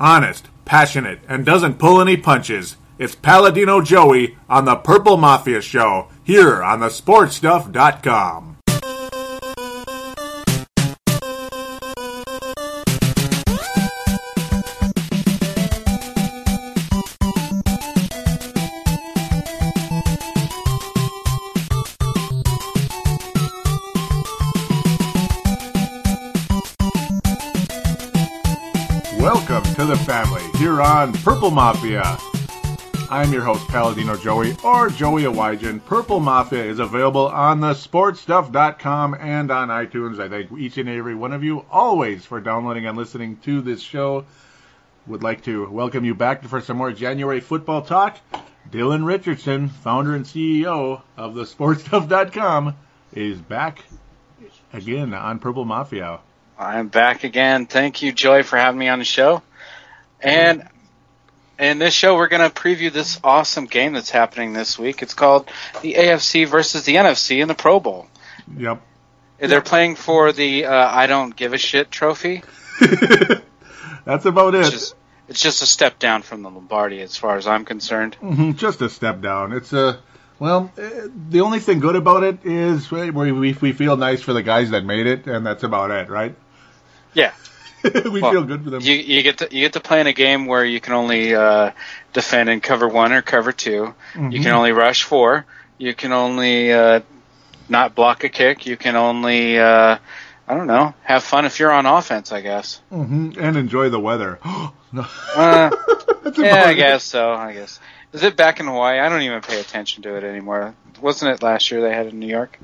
honest, passionate, and doesn't pull any punches. It's Paladino Joey on the Purple Mafia Show here on the on Purple Mafia. I'm your host, Paladino Joey, or Joey Awajan. Purple Mafia is available on the sportstuff.com and on iTunes. I thank each and every one of you always for downloading and listening to this show. Would like to welcome you back for some more January football talk. Dylan Richardson, founder and CEO of the sportstuff.com, is back again on Purple Mafia. I'm back again. Thank you, Joy, for having me on the show. And in this show, we're going to preview this awesome game that's happening this week. It's called the AFC versus the NFC in the Pro Bowl. Yep. They're playing for the uh, I don't give a shit trophy. That's about it. It's just, it's just a step down from the Lombardi, as far as I'm concerned. Mhm, Just a step down. It's a well. eh, The only thing good about it is we we we feel nice for the guys that made it, and that's about it, right? Yeah. we Well, feel good for them. You, you get to you get to play in a game where you can only uh, defend in cover one or cover 2 You Mm-hmm. can only rush four. You can only uh, not block a kick. You can only uh, I don't know have fun if you're on offense. I guess. hmm And enjoy the weather. no. Uh, yeah, I guess so. I guess. Is it back in Hawaii? I don't even pay attention to it anymore. Wasn't it last year they had it in New York?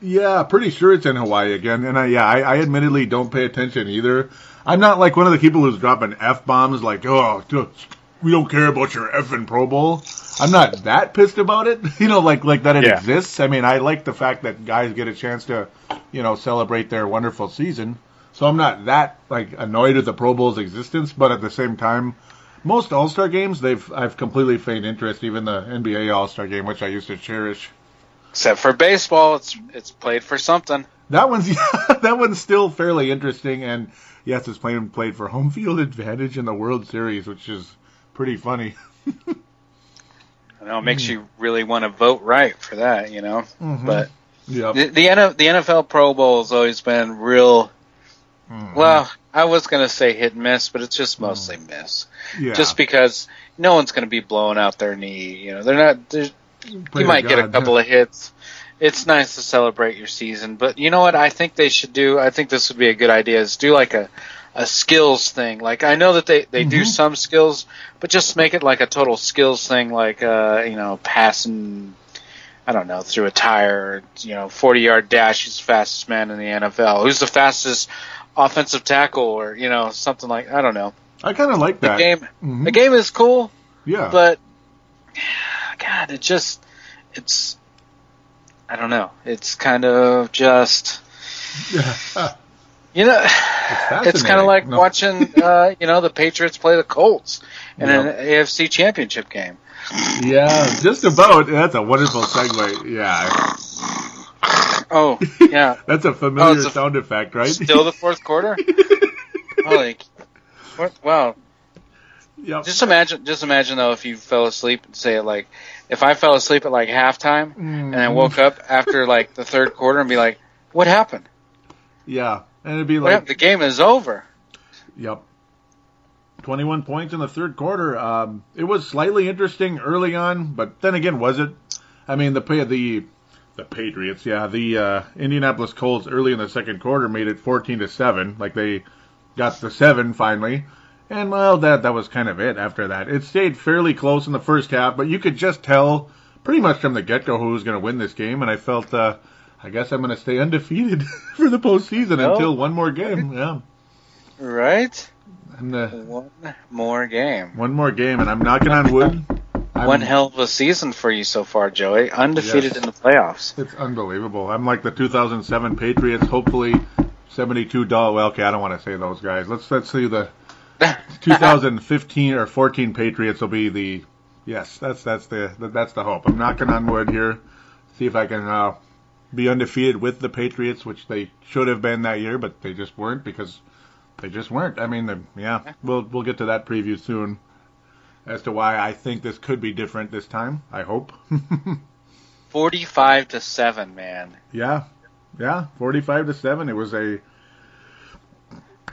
Yeah, pretty sure it's in Hawaii again. And I, yeah, I, I admittedly don't pay attention either. I'm not like one of the people who's dropping f bombs, like, oh, we don't care about your effing Pro Bowl. I'm not that pissed about it, you know, like like that it Yeah. exists. I mean, I like the fact that guys get a chance to, you know, celebrate their wonderful season. So I'm not that like annoyed at the Pro Bowl's existence, but at the same time, most All Star games, they've I've completely feigned interest. Even the NBA All Star game, which I used to cherish. Except for baseball, it's it's played for something. That one's that one's still fairly interesting, and yes, it's playing played for home field advantage in the World Series, which is pretty funny. I know it makes you really want to vote right for that, you know. Mhm. But Yep. the the, the NFL Pro Bowl has always been real. Mhm. Well, I was gonna say hit and miss, but it's just mostly miss. yeah. Just because no one's gonna be blowing out their knee. You know, they're not. They're, To might get a God. couple of hits. It's nice to celebrate your season, but you know what? I think they should do. I think this would be a good idea. Is do like a a skills thing. Like I know that they they do Mhm. some skills, but just make it like a total skills thing. Like uh, you know, passing. I don't know through a tire. You know, forty yard dash. Who's the fastest man in the NFL? Who's the fastest offensive tackle? Or you know, something like I don't know. I kind of like The that. game. Mhm. The game is cool yeah. but God, it just it's I don't know. It's kind of just you know, it's kind of like No. watching uh, you know the Patriots play the Colts in an AFC Championship game. yeah, just about. That's a wonderful segue. Yeah, Oh yeah, that's a familiar Oh, it's a- sound effect, right? still the fourth quarter. Holy, what? Wow! yep. Just imagine, just imagine though, if you fell asleep and say it like, if I fell asleep at like halftime and I woke up after like the third quarter and be like, what happened? Yeah, and it'd be like. The game is over. Yep. 21 points in the third quarter. Um, it was slightly interesting early on, but then again, was it? I mean, the the the Patriots, yeah, the uh, Indianapolis Colts early in the second quarter made it 14 to seven. Like they got the seven finally, and well, that that was kind of it. After that, it stayed fairly close in the first half, but you could just tell pretty much from the get go who was going to win this game, and I felt. Uh, I guess I'm going to stay undefeated for the postseason No. until one more game. Yeah, Right? and uh, One more game. One more game, and I'm knocking on wood. I'm, One hell of a season for you so far, Joey. Undefeated Yes. in the playoffs. It's unbelievable. I'm like the 2007 Patriots. Hopefully, 72 dollar. Well, okay, I don't want to say those guys. Let's let's see the 2015 or 14 Patriots will be the. Yes, that's that's the that's the hope. I'm knocking on wood here. See if I can uh, be undefeated with the Patriots, which they should have been that year, but they just weren't because they just weren't. I mean, the, yeah, we'll we'll get to that preview soon as to why I think this could be different this time. I hope. Forty-five to seven, man. Yeah, yeah, forty-five to seven. It was a,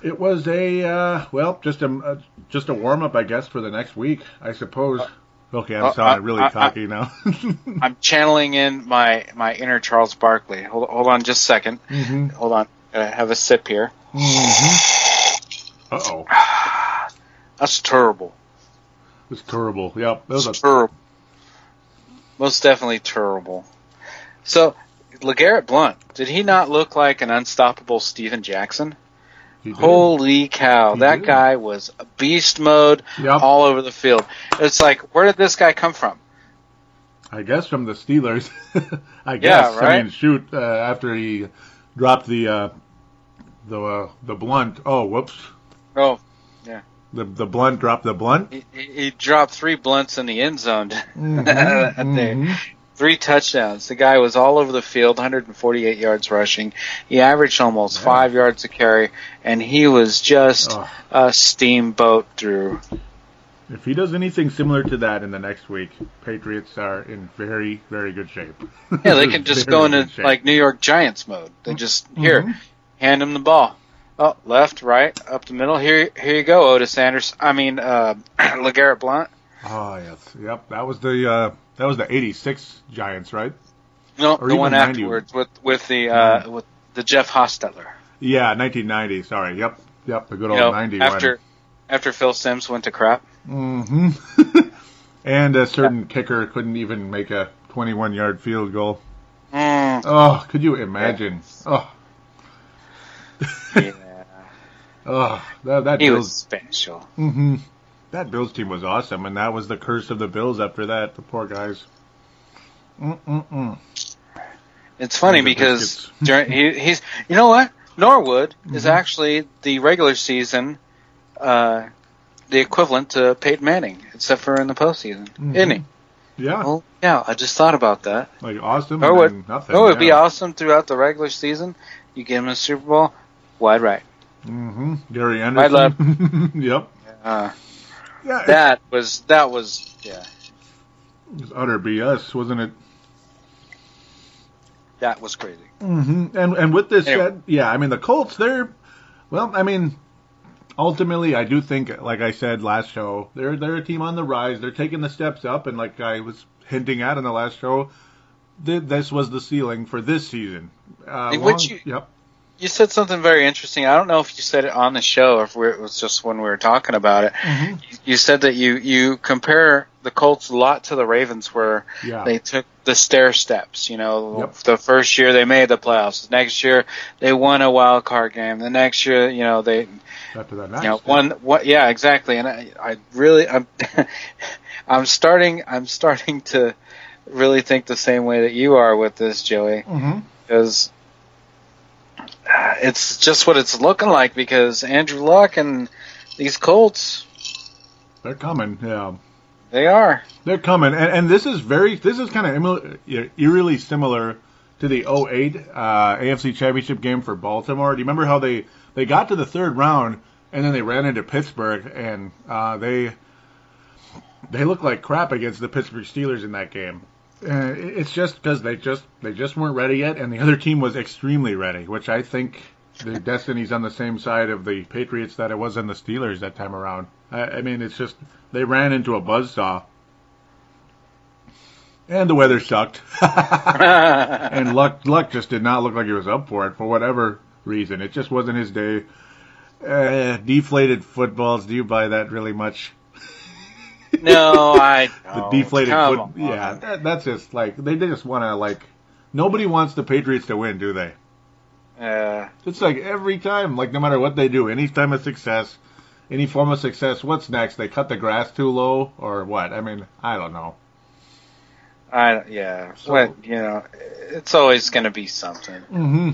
it was a uh, well, just a uh, just a warm up, I guess, for the next week, I suppose. Okay, I'm Uh, sounding uh, really uh, cocky now. I'm channeling in my my inner Charles Barkley. Hold hold on, just a 2nd hmm Hold on, uh, have a sip here. Uh oh, That's terrible. it's terrible. Yep, that was a terrible. Most definitely terrible. So, LeGarrette Blount, did he not look like an unstoppable Steven Jackson? Holy cow, He that did. guy was beast mode Yep. all over the field. It's like, where did this guy come from? I guess from the Steelers. I Yeah, guess. I mean, shoot, uh, after he dropped the uh, the uh, the blunt. Oh, whoops. Oh, yeah. The the blunt dropped the blunt. he, he dropped three blunts in the end zone. Mhm, There. Three touchdowns. The guy was all over the field, 148 yards rushing. He averaged almost Yeah. five yards a carry, and he was just Oh, a steamboat through. if he does anything similar to that in the next week, Patriots are in very very good shape. Yeah, they can just go into like New York Giants mode. They just here, Mhm. hand him the ball. Oh, left, right, up the middle. Here, here you go, Ottis Anderson. I mean, uh, LeGarrette Blount. Oh yes, yep. That was the uh, that was the '86 Giants, right? No, Or the one 90. afterwards with with the uh, with the Jeff Hostetler. Yeah, 1990. Sorry. Yep, yep. The good You old know, 90 after after Phil Simms went to crap. Mm-hmm. and a certain kicker couldn't even make a 21 yard field goal. Mm, Oh, could you imagine? Oh, yeah, oh, that that he was Bills. special. hmm That Bills team was awesome, and that was the curse of the Bills. After that, the poor guys. Mm-mm-mm. It's funny because during, he, he's you know what Norwood is Mhm. actually the regular season, uh, the equivalent to Peyton Manning, except for in the postseason, Mhm. isn't he? Yeah, Well, yeah, I just thought about that. like awesome. Oh, and nothing. Oh, it'd be awesome throughout the regular season. You give him a Super Bowl, wide right. hmm Gary I'd Anderson. yep. Uh, Yeah, that was that was yeah, It was utter BS, wasn't it? that was crazy. hmm And and with this Anyway. said, yeah, I mean the Colts, they're well, I mean, ultimately, I do think, like I said last show, they're they're a team on the rise. They're taking the steps up, and like I was hinting at in the last show, th- this was the ceiling for this season. Uh, Hey, long- you- Yep. You said something very interesting. I don't know if you said it on the show or if it was just when we were talking about it. Mhm. You said that you you compare the Colts a lot to the Ravens, where Yeah. they took the stair steps. You know, Yep. the first year they made the playoffs. The next year they won a wild card game. The next year, you know, they to that you know one what yeah exactly. And I I really I'm I'm starting I'm starting to really think the same way that you are with this, Joey hmm because it's just what it's looking like because Andrew Luck and these Colts, They're coming. Yeah. they are. They're coming, and, and this is very, this is kind of eerily similar to the 08 uh, AFC Championship game for Baltimore. Do you remember how they they got to the third round and then they ran into Pittsburgh and uh, they they looked like crap against the Pittsburgh Steelers in that game. Uh, it's just because they just they just weren't ready yet, and the other team was extremely ready, which I think the destiny's on the same side of the Patriots that it was in the Steelers that time around. I, I mean, it's just they ran into a buzzsaw. And the weather sucked. and luck luck just did not look like he was up for it for whatever reason. It just wasn't his day. Uh, deflated footballs. Do you buy that really much? No, I The don't. deflated Come foot. on. Yeah, that, that's just like they just want to like. Nobody wants the Patriots to win, do they? Uh, It's like every time, like no matter what they do, any time of success, any form of success, what's next? They cut the grass too low, or what? I mean, I don't know. I yeah. So- you know, it's always going to be something. Mm-hmm.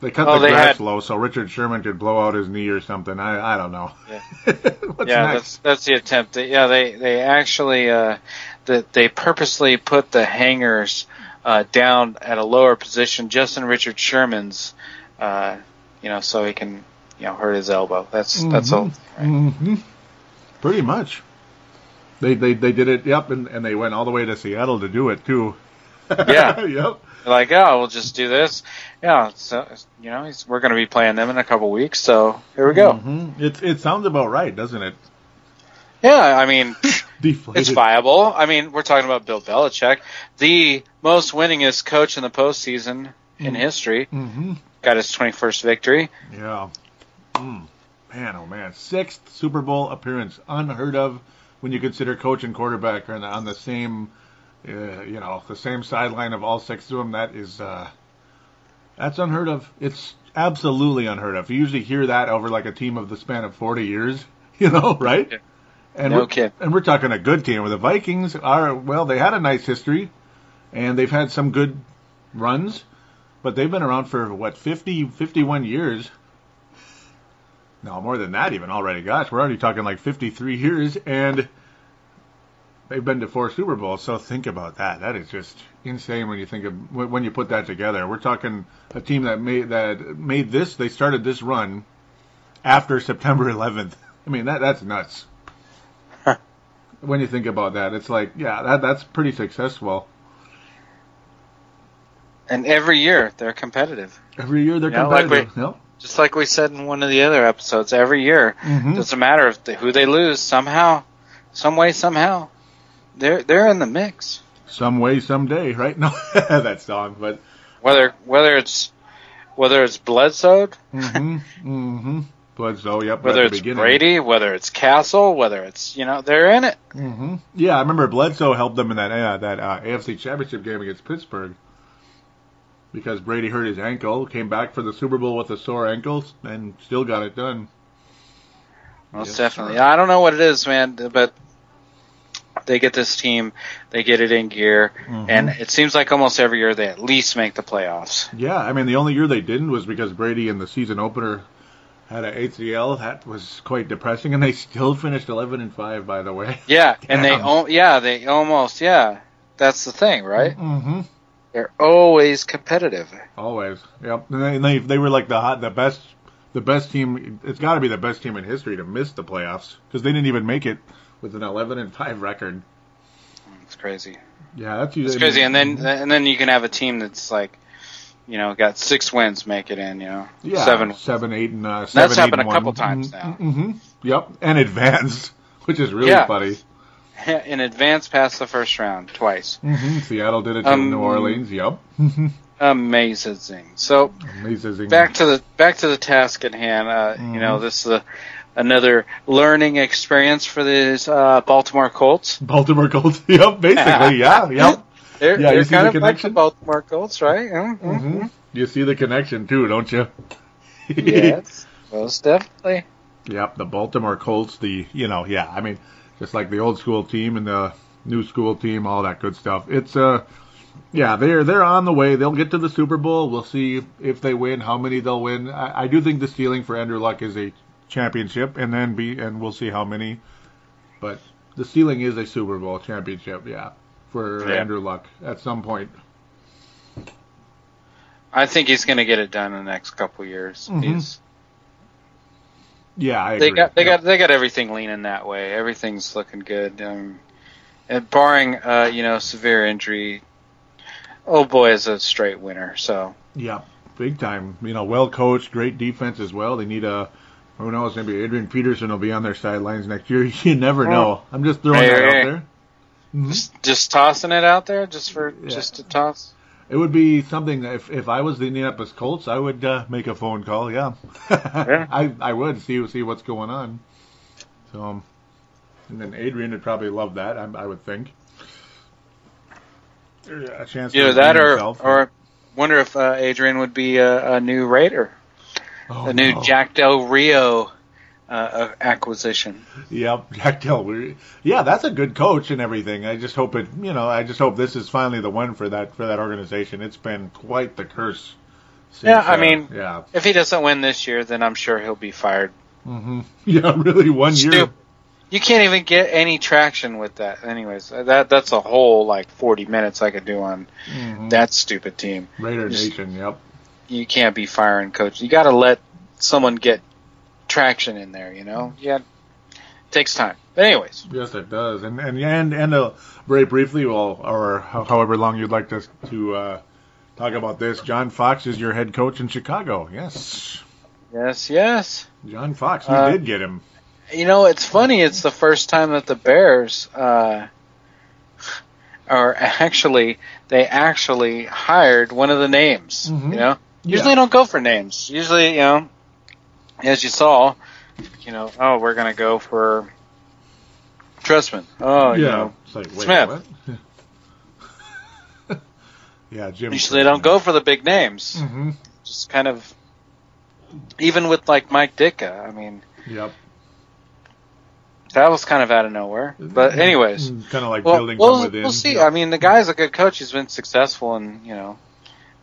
They cut Oh, the they grass had- low so Richard Sherman could blow out his knee or something. I I don't know. Yeah. yeah, that's that's the attempt. Yeah, they they actually uh, that they purposely put the hangers uh, down at a lower position, just in Richard Sherman's, uh, you know, so he can you know hurt his elbow. That's that's all. Right? hmm Pretty much. They, they they did it. Yep, and, and they went all the way to Seattle to do it too. Yeah. yep. Like, oh, we'll just do this. Yeah, so you know, he's, we're going to be playing them in a couple weeks, so here we go. hmm It it sounds about right, doesn't it? Yeah, I mean, Deflated. it's viable. I mean, we're talking about Bill Belichick, the most winningest coach in the postseason in Mhm. history. hmm Got his 21st victory. Yeah. Mm. Man, oh man, sixth Super Bowl appearance, unheard of when you consider coach and quarterback are on the same, uh, you know, the same sideline of all six of them. That is, uh, that's unheard of. It's absolutely unheard of. You usually hear that over like a team of the span of forty years, you know, right? Yeah. And No we're, kid. and we're talking a good team. Where the Vikings are well, they had a nice history, and they've had some good runs, but they've been around for what 50, 51 years. No, more than that even already. Gosh, we're already talking like 53 years, and they've been to four Super Bowls. So think about that. That is just insane when you think of when you put that together. We're talking a team that made that made this. They started this run after September 11th. I mean that that's nuts. when you think about that, it's like yeah, that that's pretty successful. And every year they're competitive. Every year they're Yeah, like competitive. Yep. Just like we said in one of the other episodes, every year Mhm. doesn't matter if they, who they lose. Somehow, some way, somehow, they're they're in the mix. Some way, someday, right? No, that song, but Whether whether it's whether it's Bledsoe, mm-hmm, mm-hmm. Bledsoe, yep. whether it's beginning. Brady, whether it's Cassel, whether it's you know they're in it. hmm Yeah, I remember Bledsoe helped them in that uh, that uh, AFC Championship game against Pittsburgh because Brady hurt his ankle, came back for the Super Bowl with a sore ankle, and still got it done. Most Yes, definitely. sir. I don't know what it is, man, but they get this team, they get it in gear, Mhm. and it seems like almost every year they at least make the playoffs. Yeah, I mean the only year they didn't was because Brady in the season opener had a ACL. That was quite depressing, and they still finished 11 and five, by the way. Yeah, and they yeah they almost yeah. That's the thing, right? Mm-hmm. They're always competitive. Always. Yep. They, and they they were like the hot, the best, the best team. It's got to be the best team in history to miss the playoffs because they didn't even make it with an 11 and five record. It's crazy. Yeah, that's It's crazy, and then and then you can have a team that's like, you know, got six wins make it in. You know, yeah, seven. seven, eight, and uh, seven, eight, happened and a couple times now. Mm-hmm. Yep, and advanced, which is really Yeah. funny. in advance past the first round twice. hmm Seattle did it to Um, New Orleans. Yep. Amazing. So Amazing. back to the back to the task at hand. Uh, You know, Mhm. this is a, another learning experience for these uh, Baltimore Colts. Baltimore Colts. Yep, basically. yeah, yep. They're, Yeah, you they're see kind the of like the connection? Baltimore Colts, right? Mm-hmm. hmm You see the connection too, don't you? yes, most definitely. Yep, the Baltimore Colts, the you know, yeah, I mean, just like the old school team and the new school team, all that good stuff. It's uh yeah, they're they're on the way. They'll get to the Super Bowl. We'll see if they win, how many they'll win. I, I do think the ceiling for Andrew Luck is a championship and then be and we'll see how many. But the ceiling is a Super Bowl championship, yeah, for Yeah. Andrew Luck at some point. I think he's going to get it done in the next couple years. Mhm. He's, Yeah, I they agree. got they got they got everything leaning that way. Everything's looking good. Um, and barring uh, you know severe injury, oh boy is a straight winner. So Yeah, big time. You know, well coached, great defense as well. They need a who knows, maybe Adrian Peterson will be on their sidelines next year. You never know. I'm just throwing Hey, that hey. out there. Mhm. just just tossing it out there just for Yeah. just to toss. It would be something if if I was the Indianapolis Colts, I would uh, make a phone call. Yeah, Yeah. I I would see see what's going on. So, um, and then Adrian would probably love that. I, I would think. A chance. to Either that or himself. or wonder if uh, Adrian would be a, a new Raider, Oh, a new no. Jack Del Rio uh, uh, acquisition. Yep, Jack Del Rio. Yeah, that's a good coach and everything. I just hope it, you know, I just hope this is finally the one for that for that organization. It's been quite the curse. Since, Yeah, I uh, mean- yeah, If he doesn't win this year, then I'm sure he'll be fired. hmm yeah, really, one year. You can't even get any traction with that. Anyways, that that's a whole like 40 minutes I could do on Mhm. that stupid team. Raider just- Nation. Yep. You can't be firing coach. You got to let someone get traction in there. You know, yeah, it takes time. But anyways, Yes, it does. And and and and uh, very briefly, well, or however long you'd like to to uh, talk about this, John Fox is your head coach in Chicago. Yes, yes, yes. John Fox. You Uh, did get him. You know, it's funny. It's the first time that the Bears, uh, are actually they actually hired one of the names. Mhm. You know, Yeah. usually they don't go for names. Usually, you know, as you saw, you know, oh, we're gonna go for Trestman. Oh, you yeah. know, like, wait, Smith. yeah, Jim. usually don't go for the big names. hmm Just kind of, even with like Mike Ditka. I mean, Yep. that was kind of out of nowhere. But anyways. kind of like Well, building we'll, from within. we'll see. Yeah. I mean, the guy's a good coach. He's been successful and you know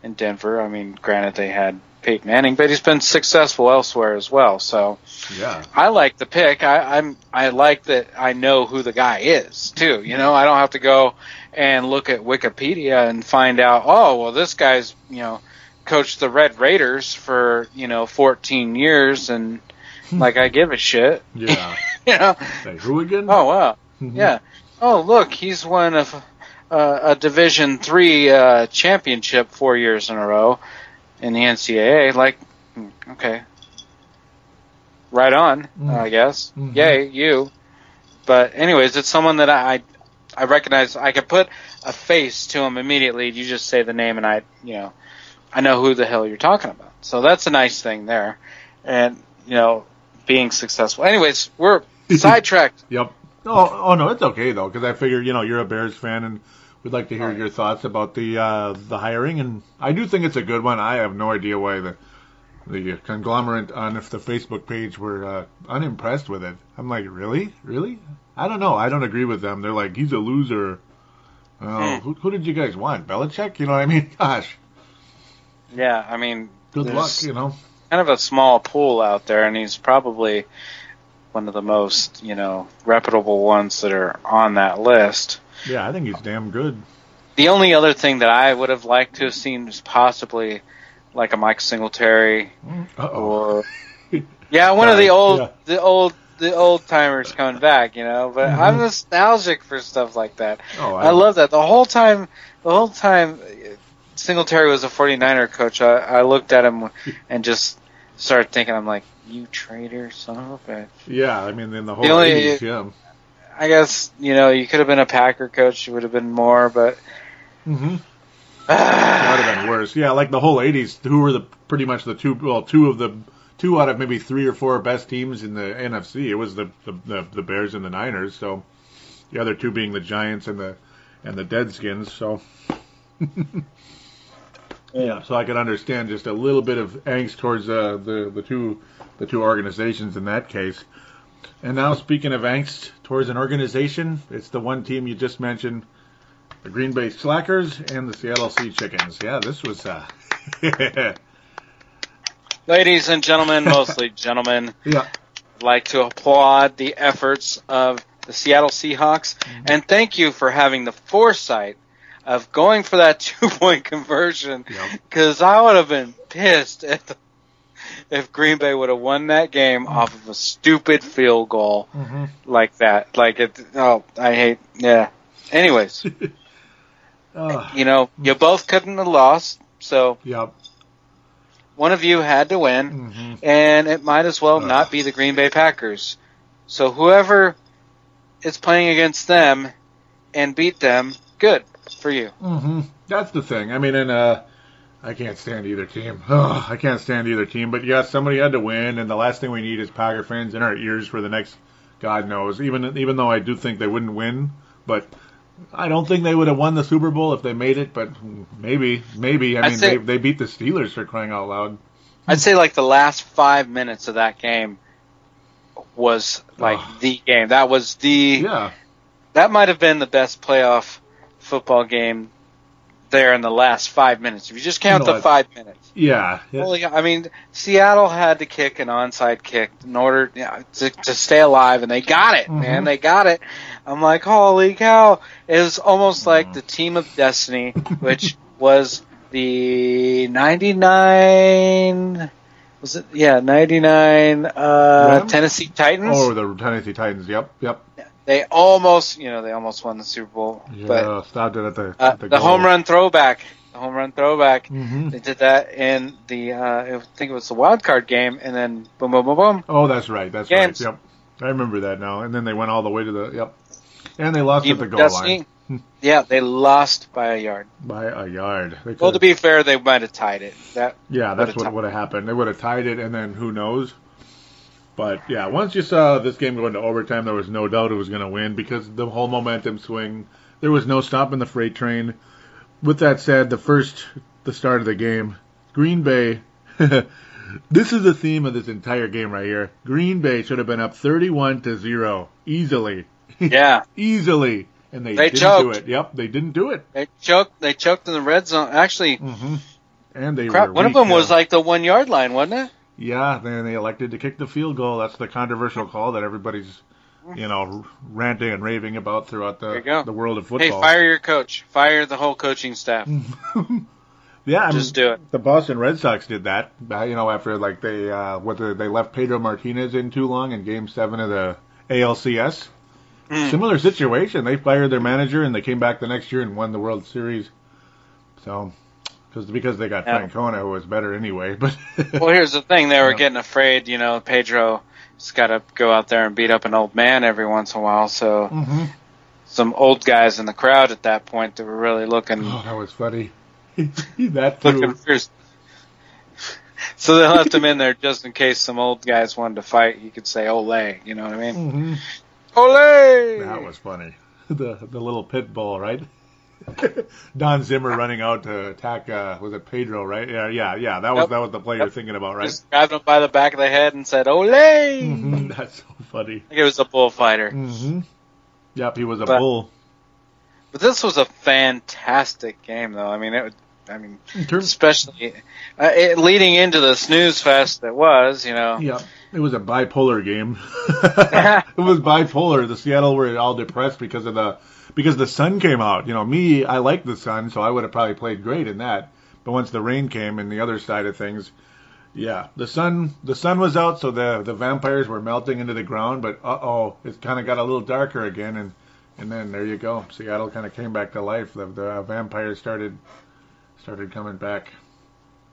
in Denver. I mean, granted they had Peyton Manning, but he's been successful elsewhere as well. So yeah. I like the pick. I, I'm I like that I know who the guy is too. You know, I don't have to go and look at Wikipedia and find out. Oh, well, this guy's you know coached the Red Raiders for you know 14 years and. Like I give a shit, Yeah. you know. Say, who again? Oh wow, Mhm. yeah. Oh, look, he's one a, uh, a Division Three uh, championship four years in a row in the NCAA. Like, hmm, okay, right on, Mm. I guess. Mhm. Yay, you. But anyways, it's someone that I I recognize. I can put a face to him immediately. You just say the name, and I, you know, I know who the hell you're talking about. So that's a nice thing there, and you know, being successful. Anyways, we're sidetracked. Yep. Oh, oh no, it's okay though, because I figure you know you're a Bears fan and we'd like to hear Right. your thoughts about the uh, the hiring, and I do think it's a good one. I have no idea why the the conglomerate on if the Facebook page were uh, unimpressed with it. I'm like, really, really? I don't know. I don't agree with them. They're like, he's a loser. Oh, Hmm. who, who did you guys want? Belichick? You know what I mean? Gosh, Yeah, I mean, good luck. You know. kind of a small pool out there, and he's probably one of the most, you know, reputable ones that are on that list. Yeah, I think he's damn good. The only other thing that I would have liked to have seen is possibly like a Mike Singletary Uh oh. or yeah, one of the old yeah. the old the old timers coming back, you know. But Mhm. I'm nostalgic for stuff like that. Oh, I love that. The whole time, the whole time, Singletary was a 49er coach. I, I looked at him and just started thinking, I'm like, you traitor, son of a bitch. Yeah, I mean, in the whole The only- 80s, yeah. I guess you know you could have been a Packer coach. You would have been more, but Mm-hmm. That would have been worse. Yeah, like the whole '80s. Who were the pretty much the two? Well, two of the two out of maybe three or four best teams in the NFC. It was the the, the, the Bears and the Niners. So the other two being the Giants and the and the Deadskins. So yeah, so I can understand just a little bit of angst towards uh, the the two the two organizations in that case. And now, speaking of angst towards an organization, it's the one team you just mentioned, the Green Bay Slackers and the Seattle Sea Chickens. Yeah, this was. Uh, ladies and gentlemen, mostly gentlemen, yeah, I'd like to applaud the efforts of the Seattle Seahawks and thank you for having the foresight of going for that two point conversion Yep. because I would have been pissed if, if Green Bay would have won that game off of a stupid field goal hmm like that. Like it. Oh, I hate. Yeah. Anyways, uh, you know, you both couldn't have lost, so yep. one of you had to win, hmm and it might as well Ugh. not be the Green Bay Packers. So whoever is playing against them and beat them, good for you. hmm That's the thing. I mean, and uh, I can't stand either team. Ugh, I can't stand either team. But yeah, somebody had to win, and the last thing we need is Packer fans in our ears for the next God knows. Even even though I do think they wouldn't win, but I don't think they would have won the Super Bowl if they made it. But maybe, maybe. I I'd mean, say- they they beat the Steelers for crying out loud. I'd say like the last five minutes of that game was like Ugh. the game. That was the Yeah. that might have been the best playoff football game there in the last five minutes. If you just count You know the five minutes. Yeah. Holy, I mean, Seattle had to kick an onside kick in order yeah, to, to stay alive, and they got it, man. Mhm. They got it. I'm like, holy cow! It was almost like the team of destiny, which was the '99 Was it? Yeah, 99 uh, Tennessee Titans. Oh, the Tennessee Titans. Yep, yep. They almost, you know, they almost won the Super Bowl. Yeah, But stopped it at the uh, at the, goal. home run throwback, the home run throwback. hmm They did that in the, uh, I think it was the wild card game, and then boom, boom, boom, boom. Oh, that's right. That's Games. right. Yep, I remember that now. And then they went all the way to the yep, and they lost Team at the goal line Yeah, they lost by a yard. by a yard. Well, to be fair, they might have tied it. That Yeah, that's what would have happened. They would have tied it, and then who knows? But yeah, once you saw this game go into overtime, there was no doubt it was going to win because the whole momentum swing. There was no stopping the freight train. With that said, the first, the start of the game, Green Bay. this is the theme of this entire game right here. Green Bay should have been up thirty-one to zero easily, yeah, easily, and they, They didn't choked. do it. Yep, they didn't do it. they choked. They choked in the red zone. Actually, hmm And they crap. were One of them was like the one yard line, wasn't it? Yeah, then they elected to kick the field goal. That's the controversial call that everybody's, you know, ranting and raving about throughout the the world of football. Hey, fire your coach. Fire the whole coaching staff. yeah, I Just mean, do it. the Boston Red Sox did that. uh, You know, after like they uh, what the, they left Pedro Martinez in too long in Game Seven of the ALCS. Hmm. Similar situation. They fired their manager and they came back the next year and won the World Series. So, because because they got Yeah. Francona, who was better anyway. But Well, here's the thing. They were Yeah. getting afraid. You know, Pedro's got to go out there and beat up an old man every once in a while. So Mhm. some old guys in the crowd at that point that were really looking oh, that was funny. that looking too. fierce. So they left him in there just in case some old guys wanted to fight. He could say "Ole," you know what I mean? hmm Ole. That was funny. The the little pit bull, right? Don Zimmer running out to attack. Uh, was it Pedro? Right? Yeah, yeah, yeah. That was Yep. that was the play you're thinking about, right? Just grabbed him by the back of the head and said "Ole." hmm That's so funny. I think it was a bullfighter. hmm Yep, he was a But- bull. But this was a fantastic game, though. I mean, it. I mean, especially uh, it, leading into the snooze fest that was, you know. yeah, it was a bipolar game. it was bipolar. The Seattle were all depressed because of the because the sun came out. You know, me, I like the sun, so I would have probably played great in that. But once the rain came and the other side of things, yeah, the sun the sun was out, so the the vampires were melting into the ground. But uh oh, it kind of got a little darker again, and and then there you go. Seattle kind of came back to life. The, the vampires started started coming back.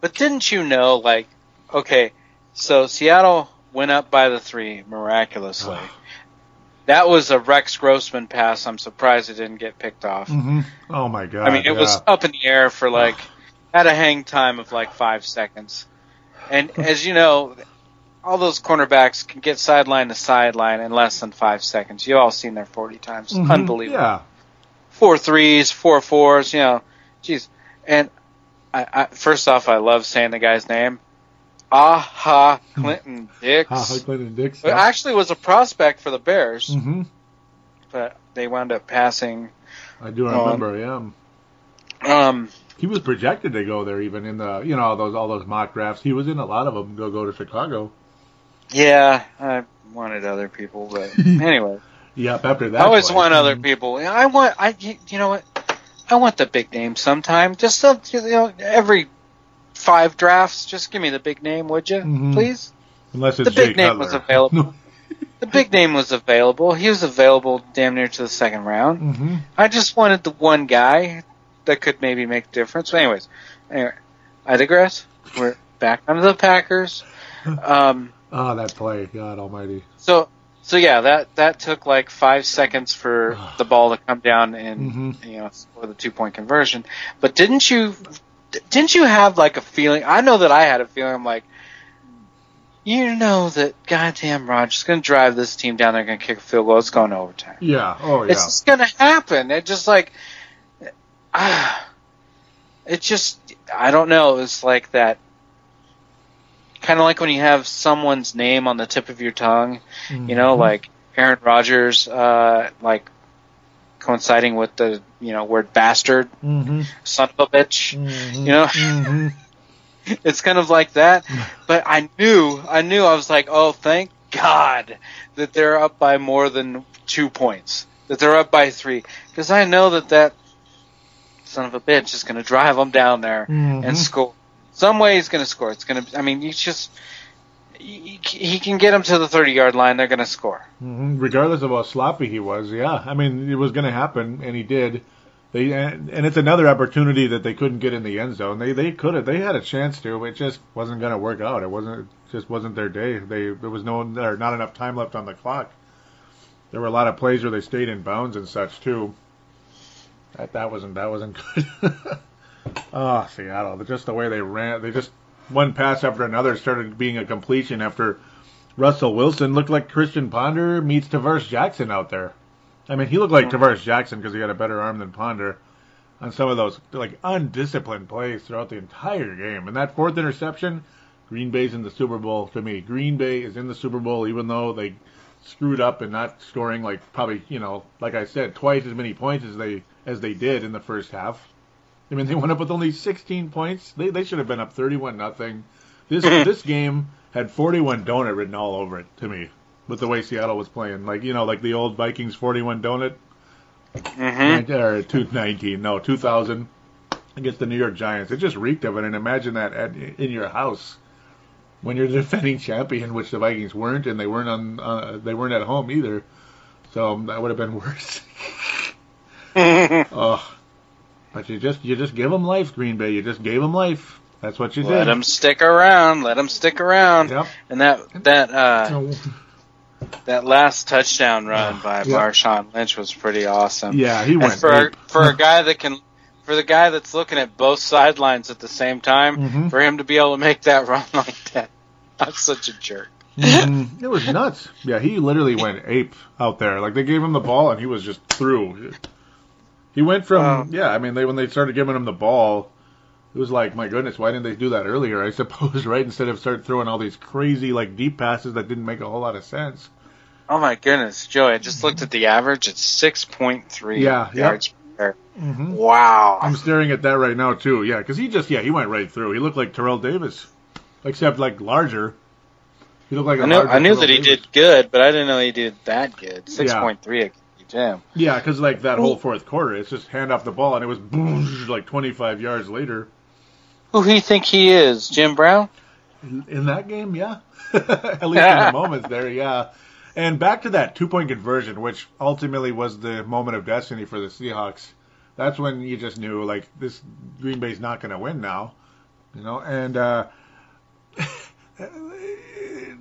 But didn't you know, like, okay, so Seattle went up by the three miraculously. That was a Rex Grossman pass. I'm surprised it didn't get picked off. hmm Oh my god! I mean, it was up in the air for like had a hang time of like five seconds, and as you know, all those cornerbacks can get sideline to sideline in less than five seconds. You all seen their forty times, Mhm. unbelievable. Yeah. Four threes, four fours, you know, jeez. And I, I, first off, I love saying the guy's name. Aha, Clinton Dix. Ah, Clinton Dix. Who actually was a prospect for the Bears, hmm but they wound up passing. I do remember. Yeah. Um, He was projected to go there, even in the you know all those all those mock drafts. He was in a lot of them. Go go to Chicago. yeah, I wanted other people, but anyway, Yep. After that, I always play. want other Mhm. people. I want, I, you know what? I want the big name sometime. Just so, you know, every five drafts, just give me the big name, would you, Mhm. please? Unless it's the big Jay name Cutler. was available. The big name was available. He was available damn near to the second round. hmm I just wanted the one guy that could maybe make a difference. But anyways, anyway, I digress. We're back onto the Packers. Um, Ah, that play. God Almighty. so, so yeah, that that took like five seconds for the ball to come down and Mhm. you know for the two point conversion. But didn't you didn't you have like a feeling? I know that I had a feeling. I'm like, you know that goddamn Rodgers going to drive this team down. They're going to kick a field goal. It's going to overtime. Yeah. Oh yeah. It's just going to happen. It just like, ah, it just I don't know. It's like that. Kind of like when you have someone's name on the tip of your tongue, you know, Mhm. like Aaron Rodgers, uh, like coinciding with the you know word bastard, Mhm. son of a bitch. Mhm. You know? Mhm. It's kind of like that. But I knew, I knew, I was like, oh, thank God that they're up by more than two points, that they're up by three, because I know that that son of a bitch is going to drive them down there and score. Some way he's going to score. It's going to. I mean, he's just. He, can get them to the 30 yard line. They're going to score. hmm Regardless of how sloppy he was, yeah. I mean, it was going to happen, and he did. They and, and it's another opportunity that they couldn't get in the end zone. They they could have. They had a chance to. It just wasn't going to work out. It wasn't. It just wasn't their day. They there was no there not enough time left on the clock. There were a lot of plays where they stayed in bounds and such too. That that wasn't that wasn't good. oh, Seattle! Just the way they ran, they just one pass after another started being a completion after Russell Wilson looked like Christian Ponder meets Tarvaris Jackson out there. I mean, he looked like Tarvaris Jackson because he had a better arm than Ponder on some of those like undisciplined plays throughout the entire game. And that fourth interception, Green Bay's in the Super Bowl to me. Green Bay is in the Super Bowl even though they screwed up and not scoring like probably you know like I said twice as many points as they as they did in the first half. I mean, they went up with only 16 points. They they should have been up 31 nothing. This this game had 41 donut written all over it to me with the way Seattle was playing. Like you know, like the old Vikings 41 donut Mm-hmm. or 219, no 2000 against the New York Giants. It just reeked of it. And imagine that at, in your house when you're the defending champion, which the Vikings weren't, and they weren't on uh, they weren't at home either. So that would have been worse. oh. But you just you just give them life, Green Bay. You just gave them life. That's what you Let did. Let them stick around. Let them stick around. Yep. And that that uh, So, that last touchdown run by Yeah. Marshawn Lynch was pretty awesome. yeah, he And went. for ape. for a guy that can for the guy that's looking at both sidelines at the same time, Mhm. for him to be able to make that run like that, that's such a jerk. Mhm. It was nuts. Yeah, he literally went ape out there. Like they gave him the ball and he was just through. He went from Wow. yeah. I mean, they when they started giving him the ball, it was like my goodness, why didn't they do that earlier? I suppose right instead of start throwing all these crazy like deep passes that didn't make a whole lot of sense. Oh my goodness, Joey! I just looked at the average. It's six point three Yeah, yep. yards per. Mm-hmm. Wow. I'm staring at that right now too. Yeah, because he just yeah he went right through. He looked like Terrell Davis, except like larger. He looked like a I knew larger I knew Terrell that he did good, but I didn't know he did that good. Six point three against him. Yeah, because like that whole fourth quarter, it's just hand off the ball, and it was boom, like 25 yards later. Who do you think he is, Jim Brown? In that game, yeah. At least in the moments there, yeah. And back to that two point conversion, which ultimately was the moment of destiny for the Seahawks. That's when you just knew, like, this Green Bay's not going to win now. You know, and uh,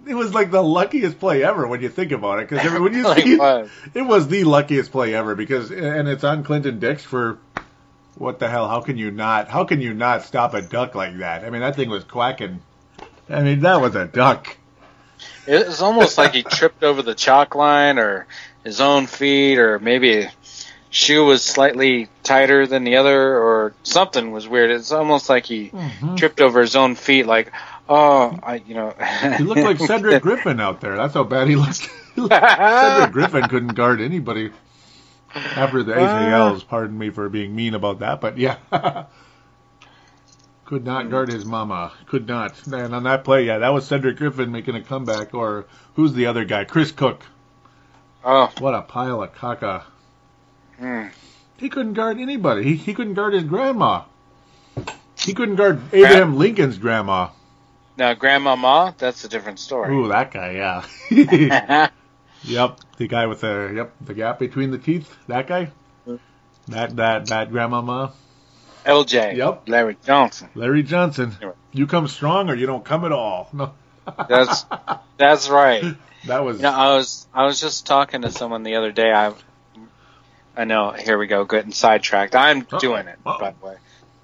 it was like the luckiest play ever when you think about it. Because when you Like see what? it was the luckiest play ever because and it's on Clinton Dix for what the hell? How can you not? How can you not stop a duck like that? I mean, that thing was quacking. I mean, that was a duck. It was almost like he tripped over the chalk line or his own feet or maybe a shoe was slightly tighter than the other or something was weird. It's almost like he Mhm. tripped over his own feet like, oh, I, you know. He looked like Cedric Griffin out there. That's how bad he looked. Cedric Griffin couldn't guard anybody after the ACLs. Pardon me for being mean about that, but yeah. Could not guard his mama. Could not. And on that play, yeah, that was Cedric Griffin making a comeback. Or who's the other guy? Chris Cook. oh, What a pile of caca. hmm. He couldn't guard anybody. He, he couldn't guard his grandma. He couldn't guard Abraham Lincoln's grandma. Now, Grandmama, that's a different story. Ooh, that guy, yeah. yep, the guy with the yep the gap between the teeth. That guy. That that that grandmama. LJ. Yep. Larry Johnson. Larry Johnson. Anyway. You come strong or you don't come at all. No. That's that's right. that was You know, I was I was just talking to someone the other day. I I know. Here we go, getting sidetracked. I'm Uh-oh. doing it, Uh-oh. by the way.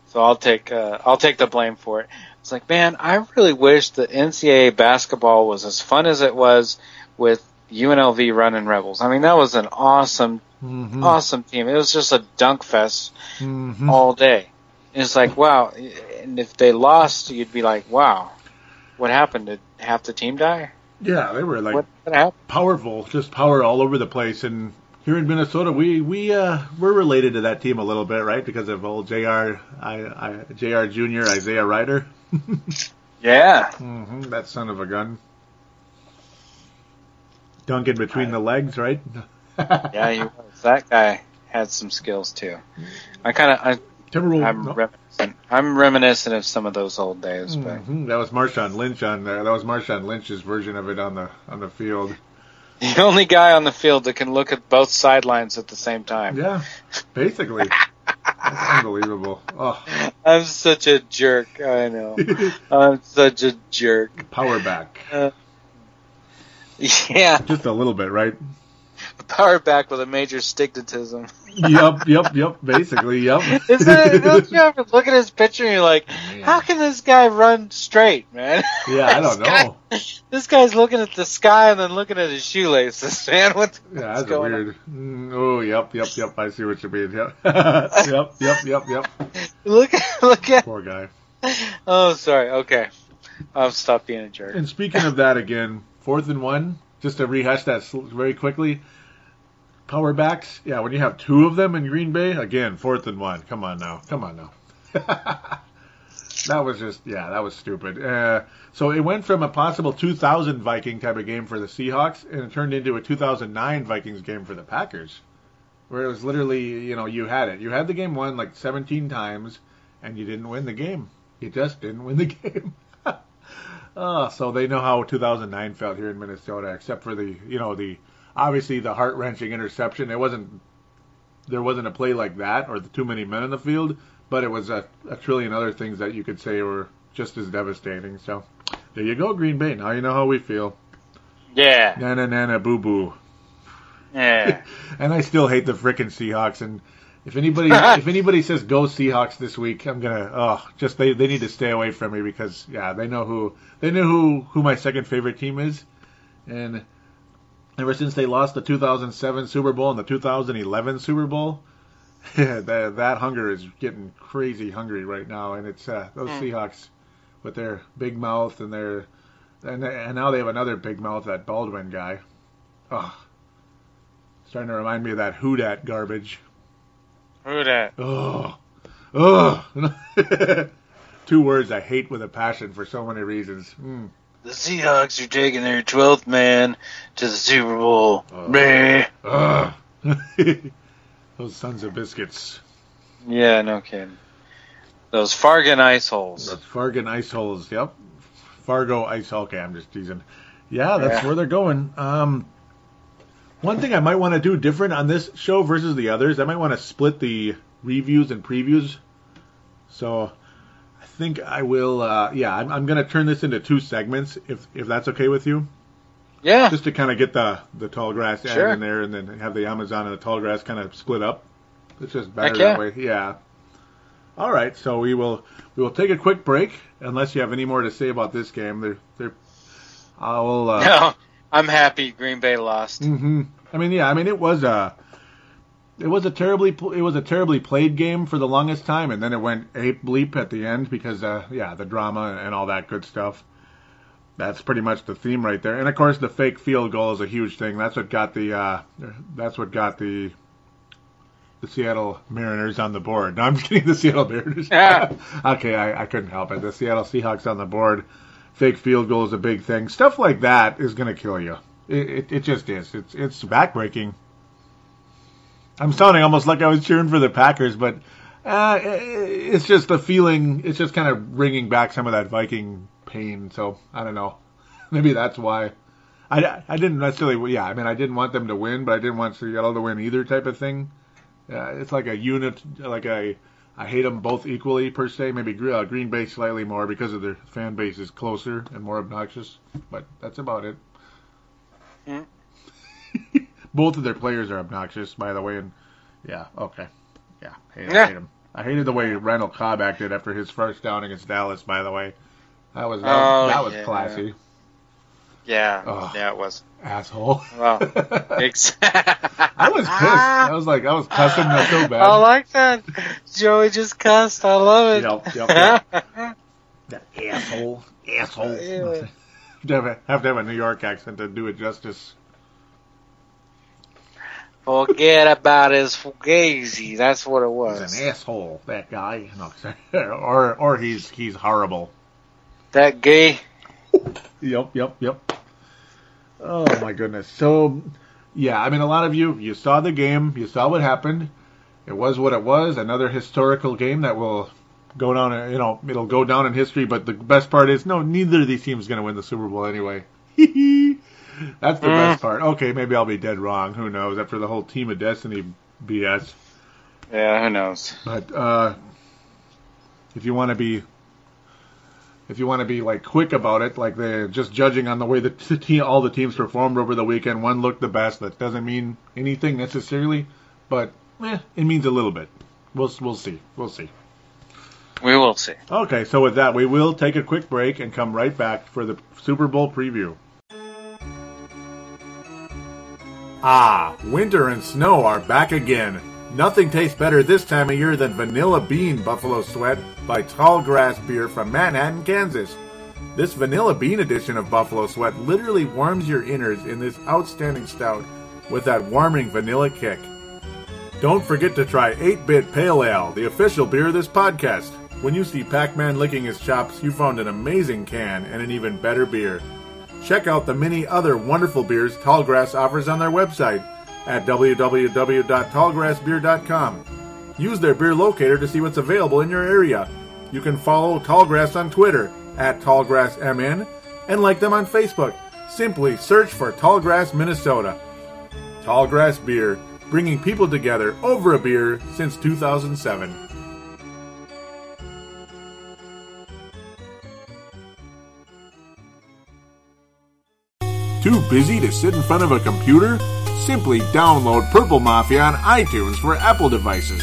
So I'll take uh, I'll take the blame for it. It's like, man, I really wish the NCAA basketball was as fun as it was with UNLV running Rebels. I mean, that was an awesome, Mhm. awesome team. It was just a dunk fest Mhm. all day. And it's like, wow. And if they lost, you'd be like, wow, what happened? Did half the team die? Yeah, they were like what, what powerful, just power all over the place. And here in Minnesota, we we uh we're related to that team a little bit, right? Because of old Jr. I, I Jr. Junior Isaiah Rider. Yeah. hmm that son of a gun. Dunking between the legs, right? Yeah, he was. That guy had some skills too. I kind of, I Timberwolves. I'm no. reminiscent. I'm reminiscent of some of those old days, but Mhm, That was Marshawn Lynch on there. That was Marshawn Lynch's version of it on the on the field. the only guy on the field that can look at both sidelines at the same time. Yeah, basically. That's unbelievable. Oh, I'm such a jerk. I know. I'm such a jerk. power back. Uh, yeah, Just a little bit, right? Power back with a major stigmatism. Yep, yep, yep. Basically, yep. Isn't it? Don't you ever look at his picture and you're like, how can this guy run straight, man? Yeah, I don't This guy- know. This guy's looking at the sky and then looking at his shoelaces, man. What? Yeah, what's that's going weird. Mm, oh, yep, yep, yep. I see what you mean. Yep, yep, yep, yep, yep. Look, look at. Poor guy. Oh, sorry. Okay, I'll stop being a jerk. And speaking of that again, fourth and one, just to rehash that very quickly. Power backs, yeah, when you have two of them in Green Bay, again, fourth and one. Come on now. Come on now. that was just, yeah, that was stupid. Uh, so it went from a possible 2000 Viking type of game for the Seahawks, and it turned into a 2009 Vikings game for the Packers. Where it was literally, you know, you had it. You had the game won like 17 times, and you didn't win the game. You just didn't win the game. Oh, so they know how 2009 felt here in Minnesota, except for the, you know, the obviously the heart wrenching interception. It wasn't there wasn't a play like that or the too many men in the field, but it was a, a trillion other things that you could say were just as devastating. So there you go, Green Bay. Now you know how we feel. Yeah, Nana nana boo boo. yeah. And I still hate the frickin' Seahawks. And if anybody if anybody says go Seahawks this week, I'm gonna oh just they they need to stay away from me because yeah they know who they know who who my second favorite team is, and ever since they lost the 2007 Super Bowl and the 2011 Super Bowl. that, that hunger is getting crazy hungry right now, and it's uh, those Hmm. Seahawks with their big mouth and their and, and now they have another big mouth, that Baldwin guy. Oh, starting to remind me of that Who Dat garbage. Who? Oh, oh. Two words I hate with a passion for so many reasons. Mm. The Seahawks are taking their twelfth man to the Super Bowl. Meh. Ugh. Those sons of biscuits. Yeah, no kidding. Those Fargan ice holes. Those Fargan ice holes. Yep. Fargo ice. hole. Okay, I'm just teasing. Yeah, that's Yeah. where they're going. Um, one thing I might want to do different on this show versus the others, I might want to split the reviews and previews. So I think I will. Uh, yeah, I'm, I'm going to turn this into two segments, if if that's okay with you, Yeah, just to kind of get the the tall grass Sure. in there, and then have the Amazon and the tall grass kind of split up. It's just better that way. Yeah. All right, so we will we will take a quick break unless you have any more to say about this game. They're they're. I will. Uh, no, I'm happy Green Bay lost. hmm I mean, yeah. I mean, it was a, it was a terribly, it was a terribly played game for the longest time, and then it went ape bleep at the end because, uh, yeah, the drama and all that good stuff. That's pretty much the theme right there. And of course, the fake field goal is a huge thing. That's what got the, uh, that's what got the, the Seattle Mariners on the board. No, I'm just kidding. The Seattle Mariners. Yeah. okay, I, I couldn't help it. The Seattle Seahawks on the board. Fake field goal is a big thing. Stuff like that is going to kill you. It, it, it just is. It's it's backbreaking. I'm sounding almost like I was cheering for the Packers, but uh, it's just the feeling. It's just kind of bringing back some of that Viking pain. So I don't know. Maybe that's why. I, I didn't necessarily. Yeah, I mean, I didn't want them to win, but I didn't want Seattle to win either, type of thing. Uh, it's like a unit, like a. I hate them both equally per se. Maybe uh, Green Bay slightly more because of their fan base is closer and more obnoxious, but that's about it. Hmm. both of their players are obnoxious, by the way, and yeah, okay, yeah, hate, Yeah. I hate him. I hated the way Randall Cobb acted after his first down against Dallas. By the way, that was that, Oh, that was yeah. classy, Yeah, Ugh. yeah, it was. asshole. Well, exactly. I was pissed. I was like, I was cussing that so bad. I like that. Joey just cussed. I love it. Yep, yep, yep. That asshole, asshole. Yeah. You have to have a New York accent to do it justice. Forget about his fugazi. That's what it He's was. an asshole, that guy. No, or or he's he's horrible. That gay. Yep, yep, yep. Oh my goodness. So, yeah, I mean, a lot of you you saw the game, you saw what happened, it was what it was. Another historical game that will go down. You know, it'll go down in history. But the best part is, no, neither of these teams is going to win the Super Bowl anyway. That's the mm. best part. Okay, maybe I'll be dead wrong. Who knows? After the whole Team of Destiny BS. Yeah, who knows? But uh, if you want to be if you want to be like quick about it, like they're just judging on the way that the team, all the teams performed over the weekend, one looked the best. That doesn't mean anything necessarily, but eh, it means a little bit. We'll we'll see. We'll see. We will see. Okay, so with that, we will take a quick break and come right back for the Super Bowl preview. Ah, winter and snow are back again. Nothing tastes better this time of year than Vanilla Bean Buffalo Sweat by Tallgrass Beer from Manhattan, Kansas. This Vanilla Bean edition of Buffalo Sweat literally warms your innards in this outstanding stout with that warming vanilla kick. Don't forget to try 8 Bit Pale Ale, the official beer of this podcast. When you see Pac Man licking his chops, you found an amazing can and an even better beer. Check out the many other wonderful beers Tallgrass offers on their website at www.tallgrassbeer.com. Use their beer locator to see what's available in your area. You can follow Tallgrass on Twitter at TallgrassMN and like them on Facebook. Simply search for Tallgrass, Minnesota. Tallgrass Beer, bringing people together over a beer since 2007. Too busy to sit in front of a computer? Simply download Purple Mafia on iTunes for Apple devices.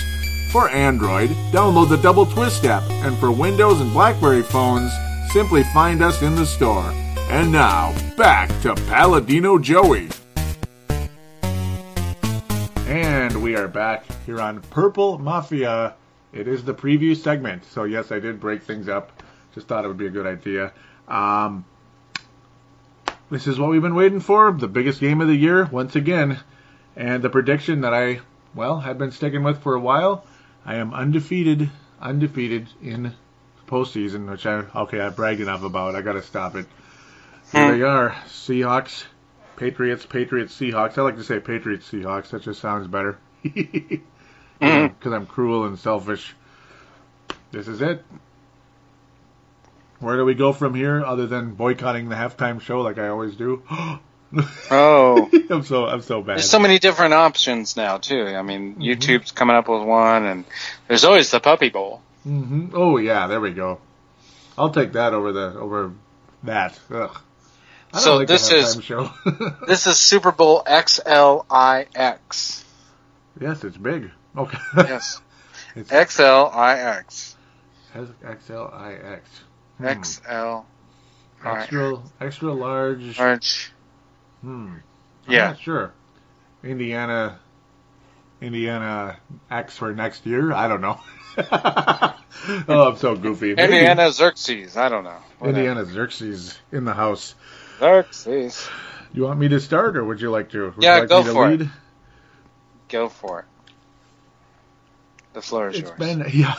For Android, download the Double Twist app, and for Windows and Blackberry phones, simply find us in the store. And now, back to Paladino Joey. And we are back here on Purple Mafia. It is the preview segment. So, yes, I did break things up. Just thought it would be a good idea. Um, this is what we've been waiting for the biggest game of the year, once again. And the prediction that I, well, have been sticking with for a while I am undefeated, undefeated in postseason, which I, okay, I bragged enough about. I got to stop it. Here they are Seahawks, Patriots, Patriots, Seahawks. I like to say Patriots, Seahawks. That just sounds better. Because mm-hmm. I'm cruel and selfish. This is it. Where do we go from here other than boycotting the halftime show like I always do? oh, I'm so I'm so bad. There's so many different options now too. I mean, mm-hmm. YouTube's coming up with one, and there's always the Puppy Bowl. Mm-hmm. Oh yeah, there we go. I'll take that over the over that. Ugh. so like this is this is Super Bowl XLIX. Yes, it's big. Okay. yes. It's XLIX. XLIX. Hmm. XL. Extra, extra large. Large. Hmm. I'm yeah. Not sure. Indiana. Indiana X for next year. I don't know. oh, I'm so goofy. Indiana Maybe. Xerxes. I don't know. Whatever. Indiana Xerxes in the house. Xerxes. You want me to start, or would you like to? Would yeah, like go for lead? it. Go for it. The floor is it's yours. Been, yeah,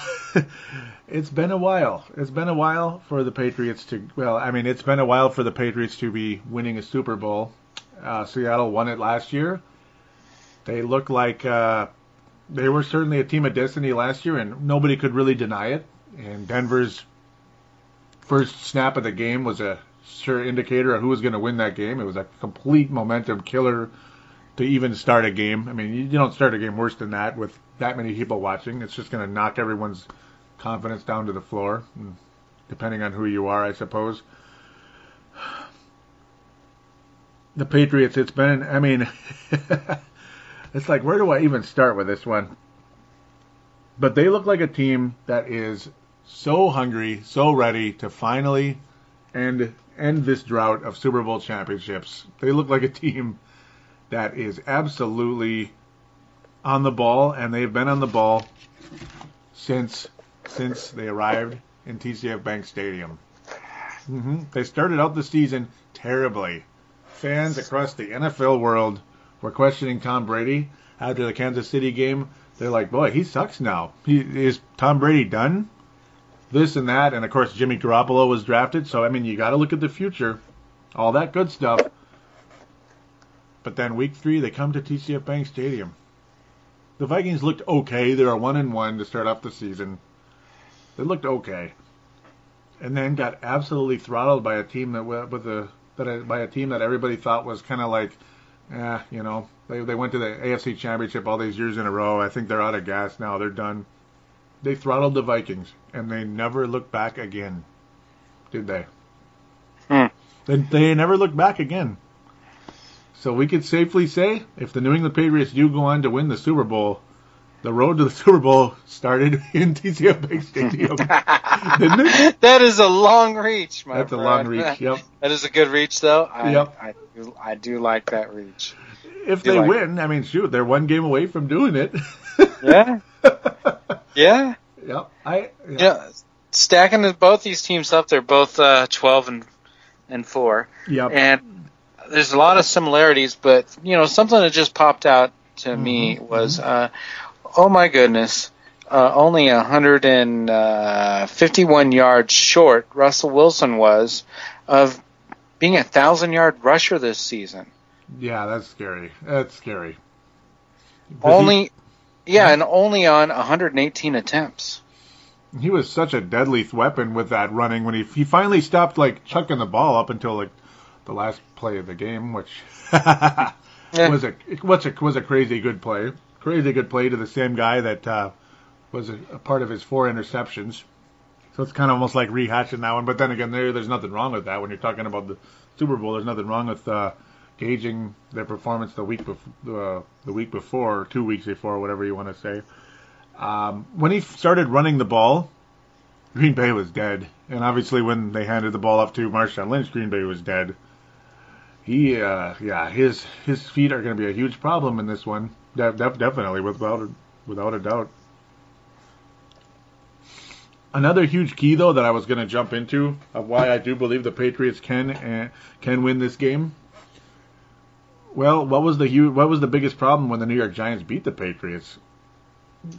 it's been a while. It's been a while for the Patriots to. Well, I mean, it's been a while for the Patriots to be winning a Super Bowl. Uh, Seattle won it last year. They look like uh, they were certainly a team of destiny last year, and nobody could really deny it. And Denver's first snap of the game was a sure indicator of who was going to win that game. It was a complete momentum killer to even start a game. I mean, you don't start a game worse than that with that many people watching. It's just going to knock everyone's confidence down to the floor, depending on who you are, I suppose. The Patriots, it's been, I mean, it's like, where do I even start with this one? But they look like a team that is so hungry, so ready to finally end end this drought of Super Bowl championships. They look like a team that is absolutely on the ball, and they've been on the ball since since they arrived in TCF Bank Stadium. Mm-hmm. They started out the season terribly. Fans across the NFL world were questioning Tom Brady after the Kansas City game. They're like, "Boy, he sucks now. He, is Tom Brady done?" This and that, and of course Jimmy Garoppolo was drafted. So I mean, you got to look at the future, all that good stuff. But then week three, they come to TCF Bank Stadium the Vikings looked okay. They were one and one to start off the season. They looked okay, and then got absolutely throttled by a team that with a that by a team that everybody thought was kind of like, eh, you know, they they went to the AFC Championship all these years in a row. I think they're out of gas now. They're done. They throttled the Vikings, and they never looked back again, did they? Hmm. They, they never looked back again. So we could safely say, if the New England Patriots do go on to win the Super Bowl, the road to the Super Bowl started in TCF Bank Stadium, didn't it? That is a long reach, my That's a friend. long reach. Yep. That is a good reach, though. I, Yep. I, do, I do like that reach. If they like- win, I mean, shoot, they're one game away from doing it. Yeah. Yeah. yep. I. Yeah. Stacking both these teams up, they're both uh, 12 and and four, Yep. and there's a lot of similarities. But you know, something that just popped out to me Mhm, was, uh, oh my goodness, uh, only 151 yards short. Russell Wilson was of being a thousand yard rusher this season. yeah, that's scary. That's scary. But Only, yeah, and only on 118 attempts. he, he was such a deadly weapon with that running when he he finally stopped like chucking the ball up until like the last play of the game, which was a what's a was a crazy good play. Crazy good play to the same guy that uh, was a, a part of his four interceptions. So it's kind of almost like rehashing that one. But then again, there there's nothing wrong with that when you're talking about the Super Bowl. There's nothing wrong with uh, gauging their performance the week before, uh, the week before, or two weeks before, whatever you want to say. Um, when he started running the ball, Green Bay was dead, and obviously when they handed the ball up to Marshawn Lynch, Green Bay was dead. He, uh, yeah, his his feet are going to be a huge problem in this one. De- def- definitely, without a, without a doubt. Another huge key, though, that I was going to jump into of why I do believe the Patriots can uh, can win this game. Well, what was the hu- what was the biggest problem when the New York Giants beat the Patriots?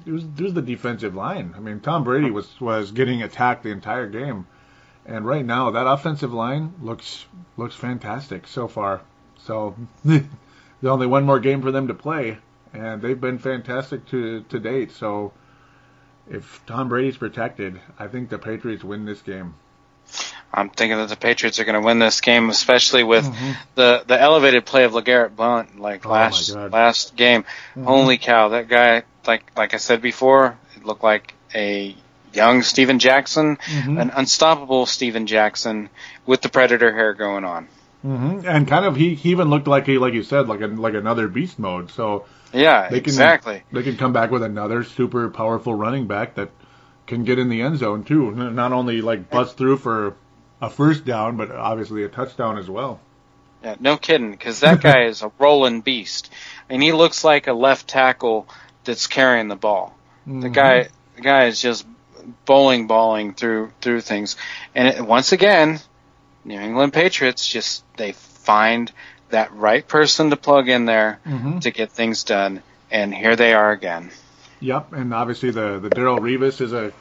It was, it was the defensive line. I mean, Tom Brady was was getting attacked the entire game, and right now that offensive line looks looks fantastic so far. So there's only one more game for them to play, and they've been fantastic to to date. So if Tom Brady's protected, I think the Patriots win this game. I'm thinking that the Patriots are going to win this game, especially with Mhm. the the elevated play of LeGarrette Blount, like Oh, last last game. Mhm. Holy cow, that guy! Like like I said before, it looked like a young Steven Jackson, Mhm. an unstoppable Steven Jackson with the predator hair going on. hmm And kind of he, he even looked like he like you said like a, like another beast mode. So Yeah, They can- exactly. they can come back with another super powerful running back that can get in the end zone too. Not only like bust through for a first down, but obviously a touchdown as well. Yeah, no kidding, because that guy is a rolling beast, and he looks like a left tackle that's carrying the ball. The Mhm. guy, the guy is just bowling, balling through through things, and it, once again, New England Patriots just they find that right person to plug in there Mhm. to get things done, and here they are again. Yep, and obviously the the Darrelle Revis is a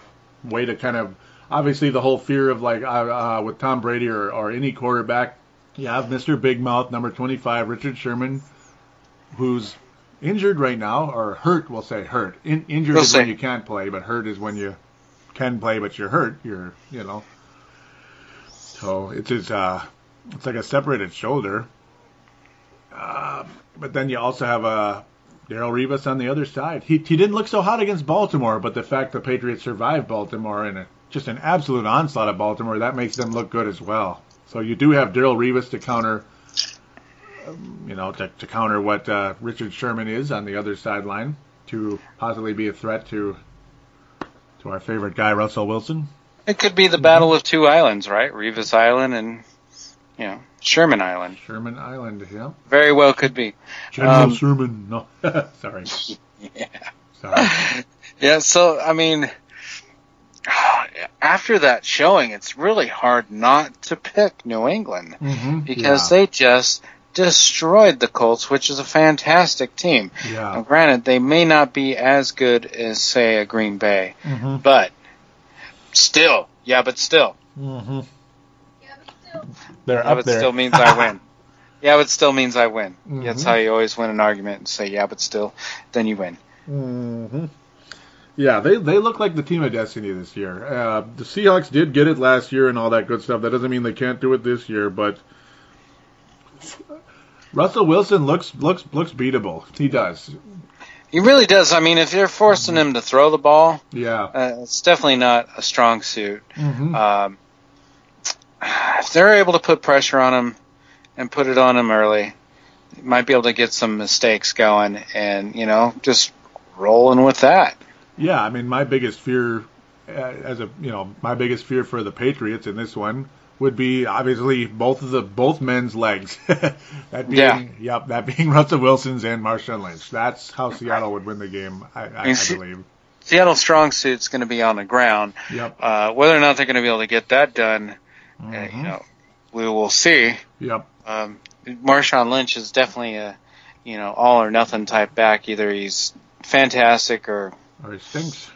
way to kind of obviously the whole fear of like uh, uh, with Tom Brady or, or any quarterback. You have Mr. Big Mouth, number twenty five, Richard Sherman, who's injured right now or hurt. We'll say hurt. In, injured We'll is when you can't play, but hurt is when you can play but you're hurt. You're you know. So it's his uh, it's like a separated shoulder. Uh, but then you also have a Darrelle Revis on the other side. He he didn't look so hot against Baltimore, but the fact the Patriots survived Baltimore a, just an absolute onslaught of Baltimore that makes them look good as well. So you do have Darrelle Revis to counter, um, you know, to, to counter what uh, Richard Sherman is on the other sideline to possibly be a threat to to our favorite guy Russell Wilson. It could be the battle of two islands, right? Revis Island and you know Sherman Island. Sherman Island, yeah. Very well could be. General Um, Sherman. No, sorry, Yeah. sorry. Yeah, so I mean, after that showing, it's really hard not to pick New England hmm because they just destroyed the Colts, which is a fantastic team. they Now, yeah. granted, they may not be as good as say a Green Bay, hmm but still, yeah, but still, hmm They're yeah, up but there. still means I win. Yeah, but still means I win. That's Mhm. how you always win an argument and say, yeah, but still, then you win. Mm-hmm. Yeah, they they look like the team of destiny this year. Uh, the Seahawks did get it last year and all that good stuff. That doesn't mean they can't do it this year, but Russell Wilson looks looks looks beatable. He does. He really does. I mean, if you're forcing him to throw the ball, Yeah. uh, it's definitely not a strong suit. hmm Um, if they're able to put pressure on him and put it on him early, might be able to get some mistakes going, and you know, just rolling with that. Yeah, I mean, my biggest fear, uh, as a you know, my biggest fear for the Patriots in this one would be obviously both of the both men's legs. that being, Yeah. yep, that being Russell Wilson's and Marshawn Lynch. That's how Seattle would win the game, I, I, I You see- believe. Seattle's strong suit's going to be on the ground. Yep. Uh, whether or not they're going to be able to get that done, uh, Mhm. you know, we will see. Yep. Um, Marshawn Lynch is definitely a, you know, all or nothing type back. Either he's fantastic or Or he stinks.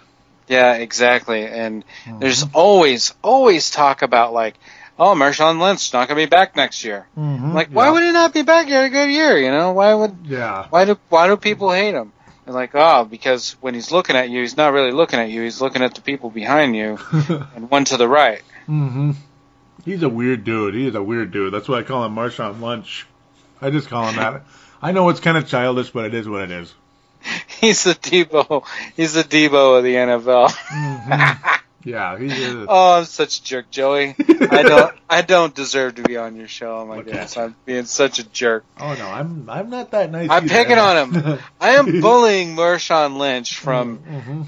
yeah, exactly. And there's Mm-hmm. always, always talk about like, oh, Marshawn Lynch not going to be back next year. Mhm. Like, why Yeah. would he not be back? He had a good year, you know. Why would Yeah. why do why do people hate him? They're like, oh, because when he's looking at you, he's not really looking at you. He's looking at the people behind you and one to the right. Mm-hmm. He's a weird dude. He is a weird dude. That's why I call him Marshawn Lynch. I just call him that. I know it's kind of childish, but it is what it is. He's the Debo. He's the Debo of the NFL. Mhm. Yeah, he is. Oh, I'm such a jerk, Joey. I don't. I don't deserve to be on your show. Oh my Look goodness, I'm being such a jerk. Oh no, I'm I'm not that nice. I'm either. picking on him. I am bullying Marshawn Lynch from hmm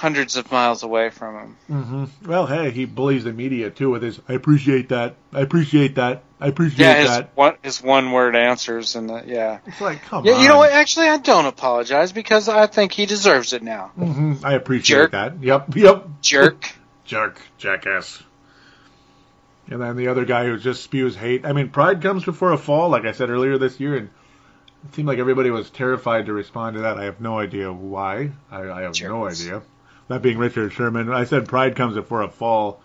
hundreds of miles away from him. hmm Well, hey, he bullies the media too with his. I appreciate that. I appreciate that. I appreciate Yeah, his that. one his one word answers and uh, yeah. It's like, come Yeah, on. you know what? Actually, I don't apologize because I think he deserves it now. hmm I appreciate Jerk. that. Yep. Yep. Jerk. Jerk. Jackass. And then the other guy who just spews hate. I mean, pride comes before a fall, like I said earlier this year, and it seemed like everybody was terrified to respond to that. I have no idea why. I, I have no idea. That being Richard Sherman, I said pride comes before a fall,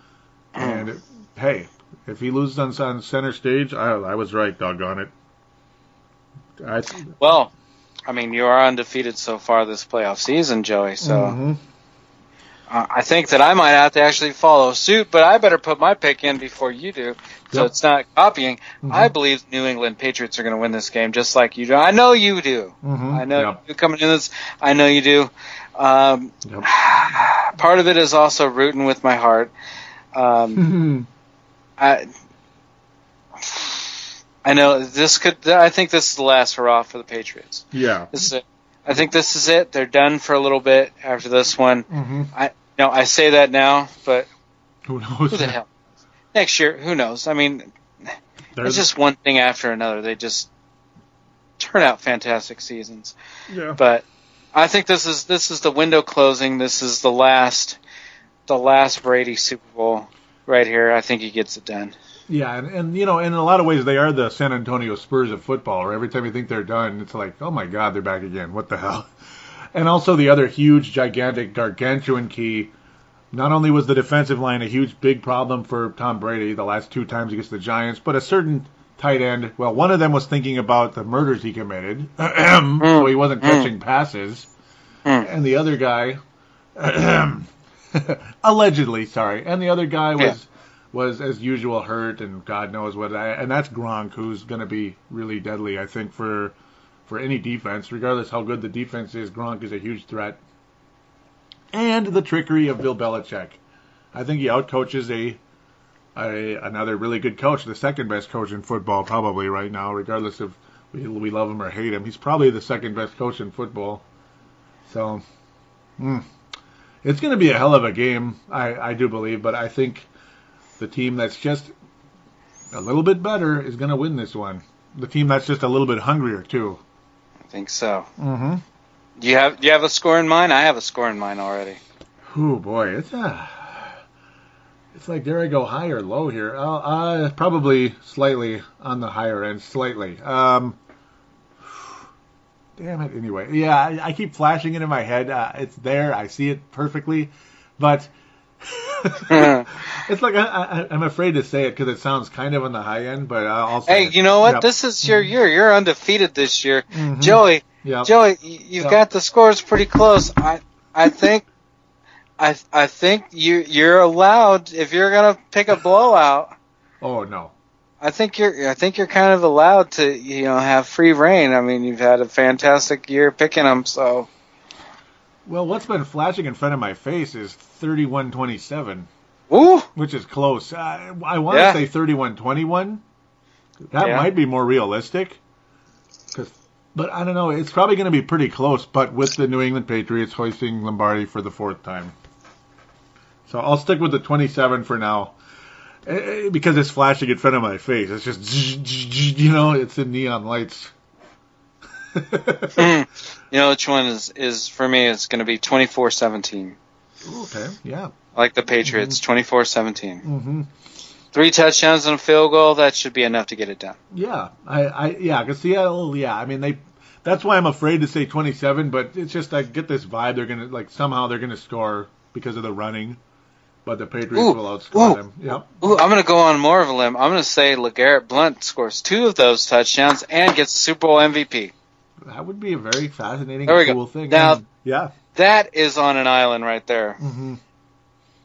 and it, hey, if he loses on, on center stage, I, I was right. Doggone it. I, Well, I mean, you are undefeated so far this playoff season, Joey. So Mhm. uh, I think that I might have to actually follow suit, but I better put my pick in before you do, so Yep. it's not copying. Mhm. I believe New England Patriots are going to win this game, just like you do. I know you do. Mhm. I know Yep. you coming in this. I know you do. Um, Yep. part of it is also rooting with my heart. Um, I I know this could. I think this is the last hurrah for the Patriots. yeah. This is it. I think this is it. They're done for a little bit after this one. hmm No, I say that now, but Who knows? who the hell? Next year, who knows? I mean, There's- it's just one thing after another. They just turn out fantastic seasons. yeah. But I think this is this is the window closing. This is the last the last Brady Super Bowl right here. I think he gets it done. Yeah, and, and you know, in a lot of ways, they are the San Antonio Spurs of football. Where every time you think they're done, it's like, oh my God, they're back again. What the hell? And also the other huge, gigantic, gargantuan key. Not only was the defensive line a huge, big problem for Tom Brady the last two times against the Giants, but a certain tight end. Well, one of them was thinking about the murders he committed, so he wasn't catching passes, Mm. and the other guy, allegedly, sorry, and the other guy was Yeah. was as usual hurt, and God knows what. And that's Gronk, who's going to be really deadly, I think, for for any defense, regardless how good the defense is. Gronk is a huge threat, and the trickery of Bill Belichick. I think he outcoaches a, a another really good coach, the second best coach in football probably right now, regardless if we, we love him or hate him. He's probably the second best coach in football. So, mm, it's going to be a hell of a game, I, I do believe, but I think the team that's just a little bit better is going to win this one. The team that's just a little bit hungrier too. I think so. Mm-hmm. Do you have do you have a score in mind? I have a score in mind already. Oh boy, it's a. It's like dare I go high or low here? Uh, uh, probably slightly on the higher end, slightly. Um, damn it. Anyway, yeah, I, I keep flashing it in my head. Uh, it's there. I see it perfectly, but it's like I, I, I'm afraid to say it because it sounds kind of on the high end. But I'll say Hey, you know what? Yep. This is your year. You're undefeated this year. Mhm. Joey, Yeah. Joey, you've Yeah. got the scores pretty close. I I think I I think you you're allowed if you're gonna pick a blowout. Oh no. I think you're I think you're kind of allowed to you know have free reign. I mean, you've had a fantastic year picking them, so Well, what's been flashing in front of my face is 31-27, woo. which is close. I, I want to Yeah. say 31-21. That Yeah. might be more realistic. 'Cause- but I don't know. It's probably going to be pretty close. But with the New England Patriots hoisting Lombardi for the fourth time, so I'll stick with the 27 for now. Eh, eh, Because it's flashing in front of my face. It's just, you know, it's in neon lights. Hmm. You know which one is is for me? It's going to be twenty four seventeen. okay, yeah. Like the Patriots, twenty four seventeen. hmm Three touchdowns and a field goal. That should be enough to get it done. Yeah, I, I yeah, because Seattle, yeah, I mean they. That's why I'm afraid to say 27, but it's just I get this vibe they're gonna like somehow they're gonna score because of the running, but the Patriots Ooh, will outscore ooh. them. Yep. Ooh, I'm going to go on more of a limb. I'm going to say LeGarrette Blount scores two of those touchdowns and gets the Super Bowl MVP. That would be a very fascinating, There we go. cool thing. Now- yeah. That is on an island right there. hmm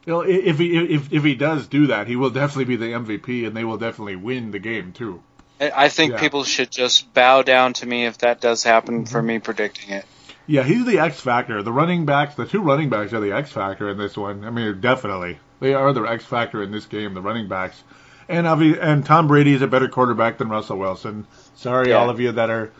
You know, if he if if he does do that, he will definitely be the MVP, and they will definitely win the game too. I I think Yeah. people should just bow down to me if that does happen Mm-hmm. for me predicting it. Yeah, he's the X factor. The running backs, the two running backs are the X factor in this one. I mean, definitely they are the X factor in this game. The running backs, and and Tom Brady is a better quarterback than Russell Wilson. Sorry, Yeah. all of you that are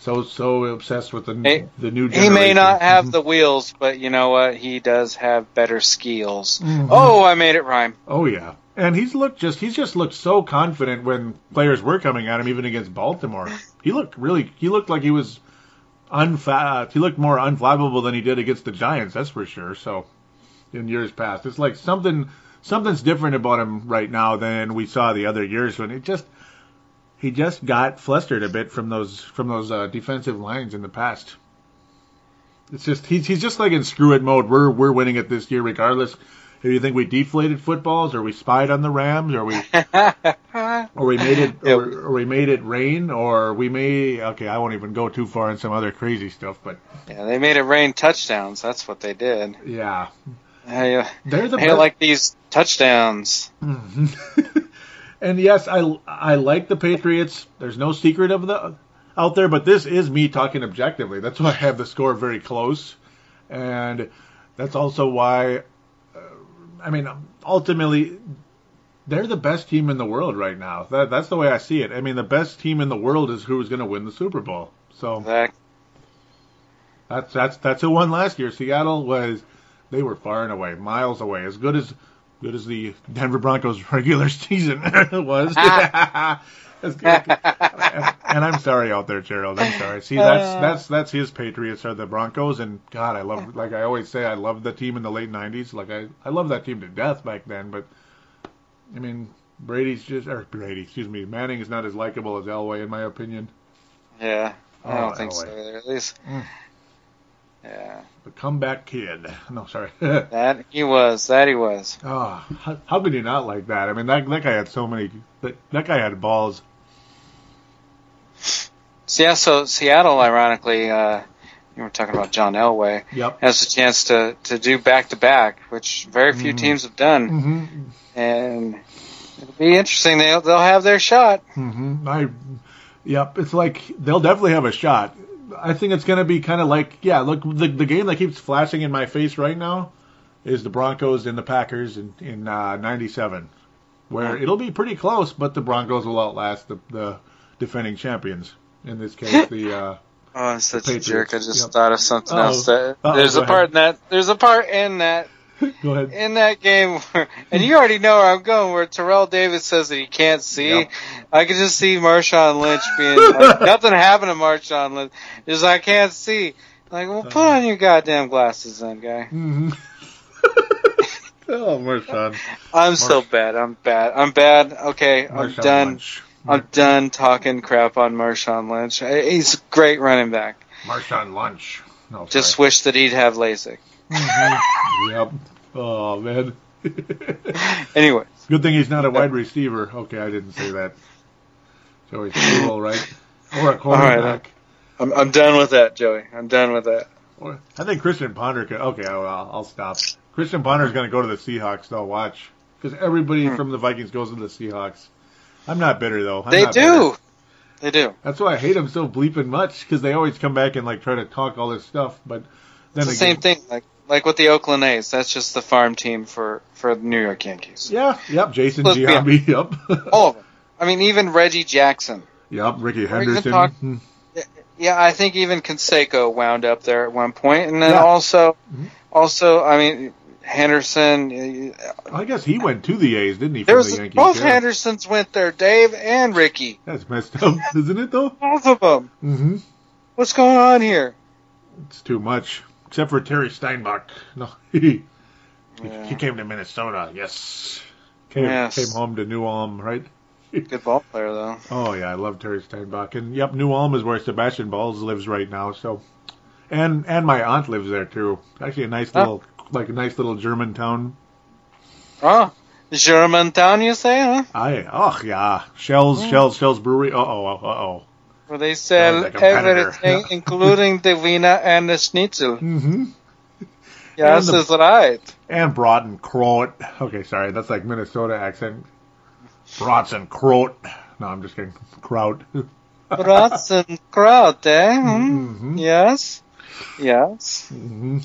so so obsessed with the He- the new. He may not have the wheels, but you know what? He does have better skills. Mhm. Oh, I made it rhyme. Oh yeah, and he's looked just he's just looked so confident when players were coming at him, even against Baltimore. He looked really he looked like he was unfa- he looked more unflappable than he did against the Giants. That's for sure. So in years past, it's like something something's different about him right now than we saw the other years when it just he just got flustered a bit from those from those uh, defensive lines in the past. It's just he's he's just like in screw it mode. We're we're winning it this year regardless. If you think we deflated footballs, or we spied on the Rams, or we or we made it or, or we made it rain, or we may okay, I won't even go too far in some other crazy stuff, but yeah, they made it rain touchdowns. That's what they did. yeah, I, uh, they're the I like these touchdowns. And yes, I I like the Patriots. There's no secret of the out there, but this is me talking objectively. That's why I have the score very close, and that's also why. I mean, ultimately, they're the best team in the world right now. That that's the way I see it. I mean, the best team in the world is who's going to win the Super Bowl. So That that's that's that's who won last year. Seattle was they were far and away, miles away, as good as good as the Denver Broncos regular season was. And, I'm sorry out there, Gerald. I'm sorry. See, that's that's that's his Patriots are the Broncos, and God, I love like I always say, I love the team in the late '90s. Like I I love that team to death back then, but I mean Brady's just or Brady, excuse me, Manning is not as likable as Elway in my opinion. yeah, I Oh, don't think so. Elway. Either. At least, Mm. yeah, The comeback kid. No, sorry. that he was. That he was. Oh, how, how could you not like that? I mean, that that guy had so many. That, that guy had balls. Yeah, so Seattle, ironically, uh, you were talking about John Elway, Yep. has a chance to to do back to back, which very few Mhm. teams have done, hmm and it'll be interesting. They'll they'll have their shot. hmm I. Yep. It's like they'll definitely have a shot. I think it's going to be kind of like yeah. Look, the the game that keeps flashing in my face right now is the Broncos and the Packers in in uh, '97, where it'll be pretty close, but the Broncos will outlast the the defending champions. In this case, the uh, Oh, I'm such a jerk! I just yep. thought of something Uh-oh. else. That, Uh-oh, there's go a part ahead. in that. There's a part in that go ahead. in that game where, and you already know where I'm going. Where Terrell Davis says that he can't see. Yep. I can just see Marshawn Lynch being like, nothing happened to Marshawn Lynch. Just I can't see. Like, well, put on your goddamn glasses, then, guy. hmm oh, Marshawn. I'm so bad. I'm bad. I'm bad. Okay, I'm done. Lynch. I'm done talking crap on Marshawn Lynch. He's a great running back. Marshawn Lynch. No, Just sorry. wish that he'd have LASIK. Mhm. yep. Oh man. Anyway, Good thing he's not a wide receiver. Okay, I didn't say that. So he's cool, right? Or a right, quarterback. I'm I'm done with that, Joey. I'm done with that. I think Christian Ponder could. Okay, I'll, I'll stop. Christian Ponder is going to go to the Seahawks. Though watch because everybody Hmm. from the Vikings goes to the Seahawks. I'm not bitter though. I'm they do. bitter. They do. That's why I hate them so bleeping much because they always come back and like try to talk all this stuff. But then It's the again, same thing, like like with the Oakland A's. That's just the farm team for for the New York Yankees. Yeah, yep. Jason Let's Giambi. Yep. All of them. I mean, even Reggie Jackson. yep. Rickey Henderson. talk- Hmm. Yeah, I think even Canseco wound up there at one point, and then Yeah. also, Mhm. also, I mean, Henderson. uh, I guess he went to the A's, didn't he? There was the Yankees. both. Hendersons went there, Dave and Rickey, That's messed up, isn't it? Though. both of them. Mm-hmm. What's going on here? It's too much. Except for Terry Steinbach. No, he Yeah. he came to Minnesota. Yes. Came, Yes. came home to New Ulm, right? Good ball player though. Oh yeah, I love Terry Steinbach, and yep, New Ulm is where Sebastian Balls lives right now. So, and and my aunt lives there too. Actually, a nice Huh? little, like a nice little German town. Oh, Germantown, you say, huh? I oh yeah, Schell's Hmm. Schell's Schell's Brewery. Uh oh, uh oh. Where they sell like everything, including the Wiener and the Schnitzel. Mm-hmm. Yes, the- that's right. And Broughton Croat. Okay, sorry, that's like Minnesota accent. Broughton Croat. No, I'm just kidding. Kraut. Brats and kraut, eh? Hmm? hmm Yes. Yes. hmm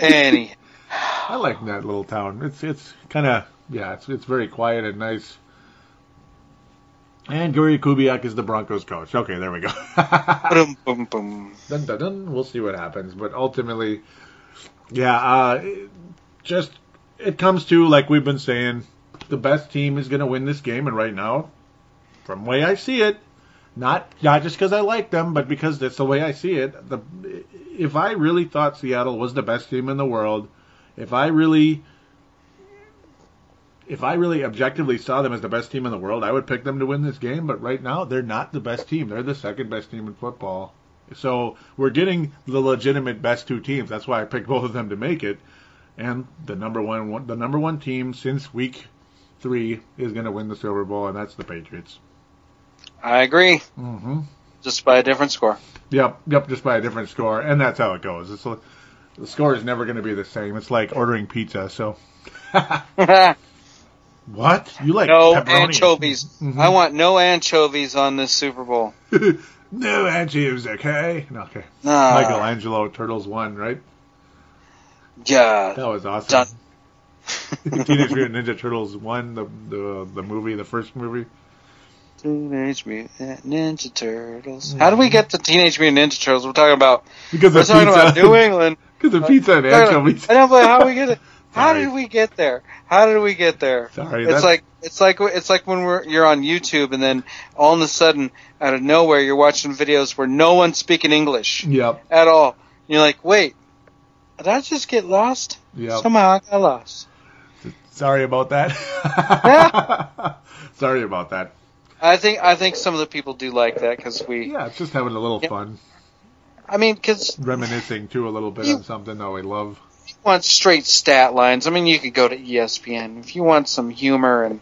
Any. I like that little town. It's it's kind of yeah. It's it's very quiet and nice. And Gary Kubiak is the Broncos coach. Okay, there we go. dun, dun, dun. We'll see what happens, but ultimately, yeah. Uh, it- just it comes to like we've been saying, the best team is going to win this game, and right now, from way I see it, not not just because I like them, but because that's the way I see it. The if I really thought Seattle was the best team in the world, if I really if I really objectively saw them as the best team in the world, I would pick them to win this game. But right now, they're not the best team. They're the second best team in football. So we're getting the legitimate best two teams. That's why I picked both of them to make it. And the number one, the number one team since week three is going to win the Silver Bowl, and that's the Patriots. I agree. Mm-hmm. Just by a different score. Yep, yep, just by a different score, and that's how it goes. It's the score is never going to be the same. It's like ordering pizza. So, what you like? no pepperoni? anchovies. Mhm. I want no anchovies on this Super Bowl. no anchovies, okay? No, okay. Michelangelo Turtles won, right? Yeah. That was awesome. Teenage Mutant Ninja Turtles won the the the movie, the first movie. Teenage Mutant Ninja Turtles. Mm-hmm. How do we get to Teenage Mutant Ninja Turtles? We're talking about Because we're talking pizza. about New England. Because of pizza and anchovies. I know, but how we get it? How did we get there? How did we get there? Sorry, It's that's- like it's like it's like when we're you're on YouTube and then all of a sudden out of nowhere you're watching videos where no one's speaking English Yep, at all. You're like, wait, did I just get lost? yep. Somehow I got lost. Sorry about that. Yeah. Sorry about that. I think I think some of the people do like that because we. Yeah, it's just having a little Yeah. fun, I mean, because reminiscing too a little bit You- on something that we love. you want straight stat lines. I mean, you could go to ESPN if you want some humor and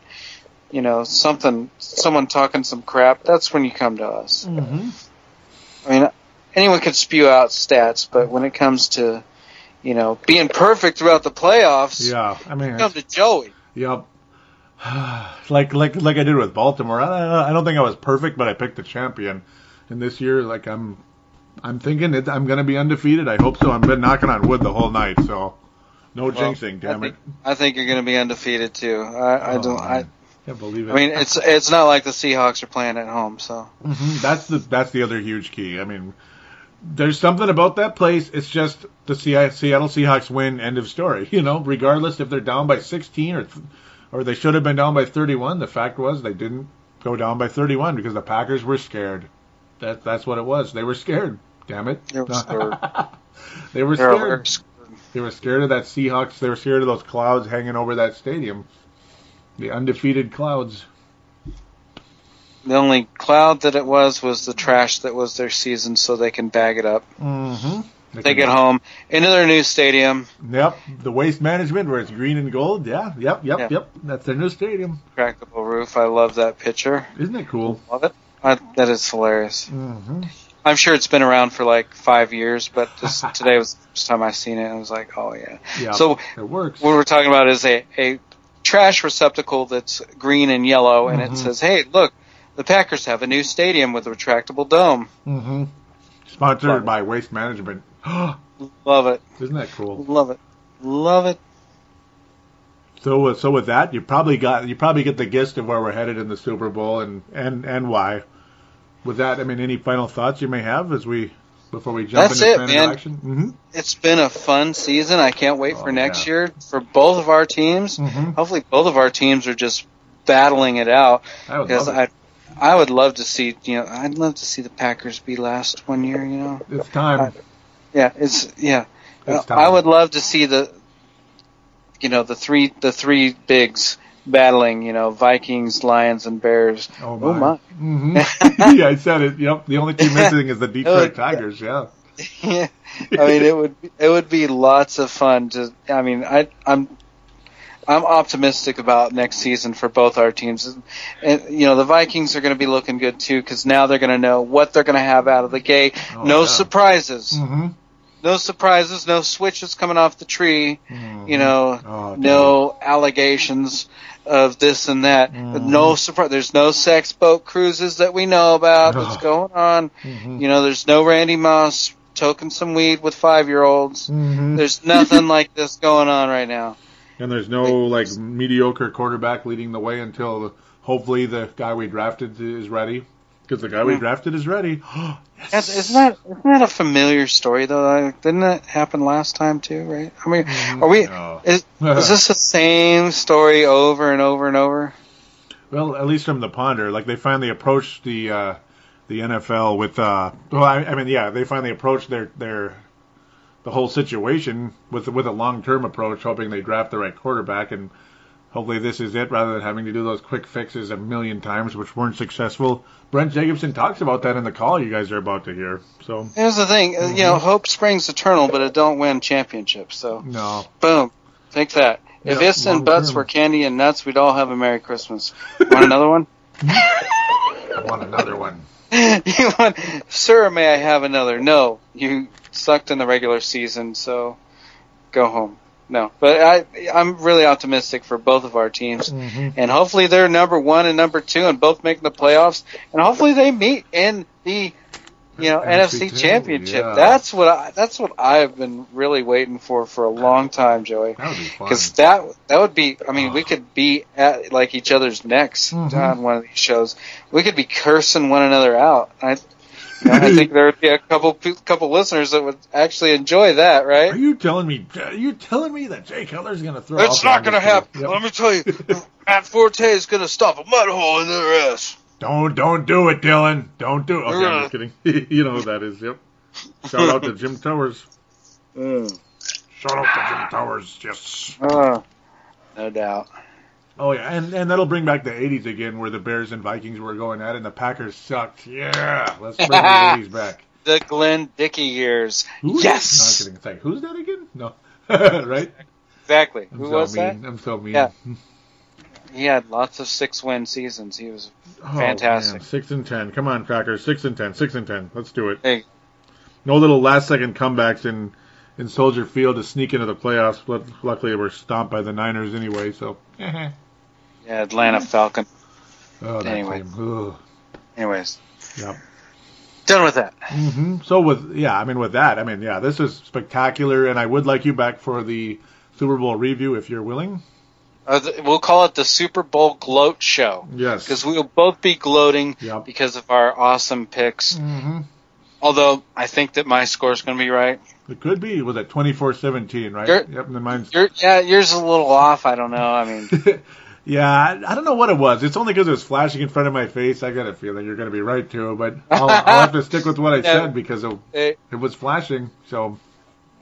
you know something, someone talking some crap. That's when you come to us. Mm-hmm. I mean, anyone can spew out stats, but when it comes to you know being perfect throughout the playoffs, Yeah, I mean, come to Joey. Yep. like like like I did with Baltimore. I, I don't think I was perfect, but I picked the champion. And this year, like I'm, I'm thinking it, I'm going to be undefeated. I hope so. I've been knocking on wood the whole night, so no jinxing. Damn I it! think, I think you're going to be undefeated too. I, I Oh, don't. I. Can't believe it. I mean, it's it's not like the Seahawks are playing at home, so Mhm. that's the that's the other huge key. I mean, there's something about that place. It's just the Seattle Seahawks win. End of story. You know, regardless if they're down by 16 or or they should have been down by 31. The fact was they didn't go down by 31 because the Packers were scared. That that's what it was. They were scared. Damn it. They were scared. they were scared. They were scared of that Seahawks. They were scared of those clouds hanging over that stadium. The undefeated clouds. The only cloud that it was was the trash that was their season, so they can bag it up, Mm-hmm. Take it home into their new stadium, Yep, the waste management where it's green and gold. Yeah, yep, yep, Yeah. yep. That's their new stadium. crackable roof. I love that picture. Isn't it cool? Love it. I, that is hilarious. Mm-hmm. I'm sure it's been around for like five years, but this, today was the first time I seen it. and I was like, oh yeah. Yeah, So it works. what we're talking about is a, a trash receptacle that's green and yellow, and Mhm. it says, "Hey, look, the Packers have a new stadium with a retractable dome." Mm-hmm. Sponsored by Waste Management. Love it, Isn't that cool? love it, love it. So, uh, so with that, you probably got you probably get the gist of where we're headed in the Super Bowl and and and why. With that, I mean, any final thoughts you may have as we before we jump That's into it, man. interaction? Mm-hmm. It's been a fun season. I can't wait for Oh, next yeah. year for both of our teams. Mm-hmm. Hopefully, both of our teams are just battling it out. Because. I, I would love to see, you know, I'd love to see the Packers be last one year. You know, It's time. Yeah, it's yeah. It's I would love to see the, you know, the three the three bigs battling. You know, Vikings, Lions, and Bears. Oh Oh my. hmm yeah, I said it. Yep. The only team missing is the Detroit Oh, Tigers. Yeah. yeah, I mean, it would it would be lots of fun to. I mean, I I'm I'm optimistic about next season for both our teams, and, and you know the Vikings are going to be looking good too because now they're going to know what they're going to have out of the gate. Oh, no yeah. surprises, Mm-hmm. No surprises, no switches coming off the tree. You know, Oh, no allegations of this and that. Mhm. No surprise. There's no sex boat cruises that we know about that's Oh. going on. Mm-hmm. You know, there's no Randy Moss toking some weed with five year olds. Mm-hmm. There's nothing like this going on right now. And there's no like mediocre quarterback leading the way until hopefully the guy we drafted is ready. Because the guy we Mm. drafted is ready. That's, isn't that isn't that a familiar story though? Like, Didn't that happen last time too? Right? I mean, are we? Oh. Is, is this the same story over and over and over? Well, at least from the ponder, like they finally approached the uh, the NFL with. Uh, well, I, I mean, yeah, they finally approached their their the whole situation with with a long term approach, hoping they draft the right quarterback, and hopefully this is it, rather than having to do those quick fixes a million times, which weren't successful. Brent Jacobson talks about that in the call you guys are about to hear. So Here's the thing, uh you know, hope springs eternal, but it don't win championships. So, no, boom, take that. If ifs and buts were candy and nuts, we'd all have a Merry Christmas. Want another one? I want another one. you want, sir? May I have another? No, you sucked in the regular season, so go home. No, but I, I'm really optimistic for both of our teams, Mm-hmm. and hopefully they're number one and number two, and both making the playoffs, and hopefully they meet in the, you know, NFC NFC Championship. yeah. That's what I, that's what I've been really waiting for for a long time, Joey. That would be fun. Because that that would be, I mean, we could be at like each other's necks Mhm. on one of these shows. We could be cursing one another out. I, you know, I think there would be a couple couple listeners that would actually enjoy that, right? Are right? you telling me? Are you telling me that Jay Cutler's going to throw? It's not going to happen. field? Let me tell you, Matt Forte is going to stop a mud hole in their ass. Don't don't do it, Dylan. Don't do it. Okay, I'm just kidding. you know who that is. Yep. Shout out to Jim Towers. Shout out to Jim Towers. Yes. Uh, no doubt. Oh yeah, and and that'll bring back the '80s again, where the Bears and Vikings were going at, it and the Packers sucked. Yeah, let's bring the '80s back. The Lynn Dickey years. Who Yes! No, I'm kidding. It's like, who's that again? No. right? Exactly. I'm Who so was mean. that? I'm so mean. Yeah. He had lots of six win seasons. He was Oh, Fantastic. man. Six and ten. Come on, Packers. Six and ten. Six and ten. Let's do it. Hey. No little last second comebacks in in Soldier Field to sneak into the playoffs. But luckily, we're stomped by the Niners anyway. So. Mm-hmm. Yeah, Atlanta Falcon. Oh, that Anyway. team. Anyways, Yep. done with that. hmm So with yeah, I mean with that, I mean yeah, this is spectacular, and I would like you back for the Super Bowl review if you're willing. Uh, th- we'll call it the Super Bowl gloat show Yes. because we will both be gloating Yep. because of our awesome picks. hmm Although I think that my score is going to be right. It could be. Was it 24-17, right? You're- yep. And then mine's. Your, yeah, yours is a little off. I don't know. I mean, yeah, I, I don't know what it was. It's only because it was flashing in front of my face. I got a feeling you're going to be right too, but I'll, I'll have to stick with what I said because it, it was flashing. So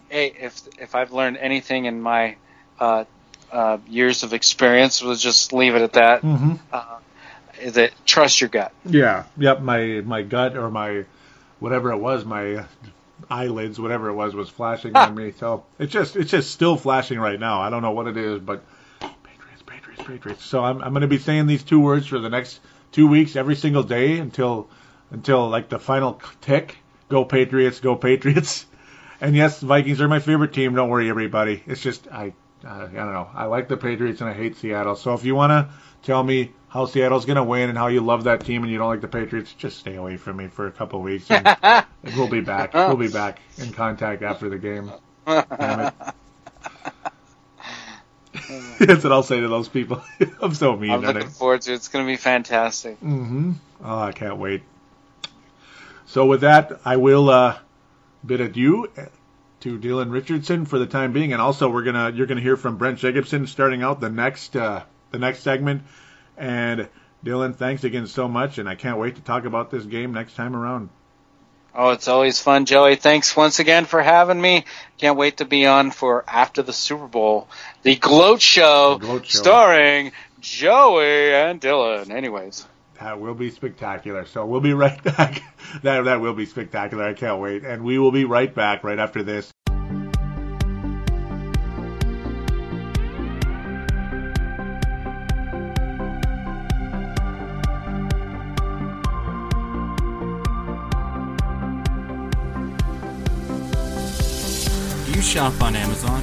hey, if if I've learned anything in my uh, uh, years of experience, we'll just leave it at that. hmm Uh, that trust your gut. yeah, yep. My my gut or my whatever it was, my eyelids, whatever it was, was flashing on me. So it's just it's just still flashing right now. I don't know what it is, but Patriots, Patriots. So I'm I'm going to be saying these two words for the next two weeks, every single day until until like the final tick, Go Patriots, go Patriots. And yes, Vikings are my favorite team. Don't worry, everybody. It's just I, I don't know. I like the Patriots and I hate Seattle. So if you want to tell me how Seattle's going to win and how you love that team and you don't like the Patriots, just stay away from me for a couple weeks. And we'll be back. We'll be back in contact after the game. Damn it. That's what I'll say to those people. I'm so mean. I'm looking forward to it. It's going to be fantastic. Mm-hmm. Oh, I can't wait. So with that, I will uh, bid adieu to Dylan Richardson for the time being, and also we're gonna you're gonna hear from Brent Jacobson starting out the next uh, the next segment. And Dylan, thanks again so much, and I can't wait to talk about this game next time around. Oh, it's always fun, Joey. Thanks once again for having me. Can't wait to be on for after the Super Bowl, the Gloat Show, The Gloat Show. starring Joey and Dylan. Anyways, That will be spectacular. So we'll be right back. that that will be spectacular. I can't wait, and we will be right back right after this. Do you shop on Amazon?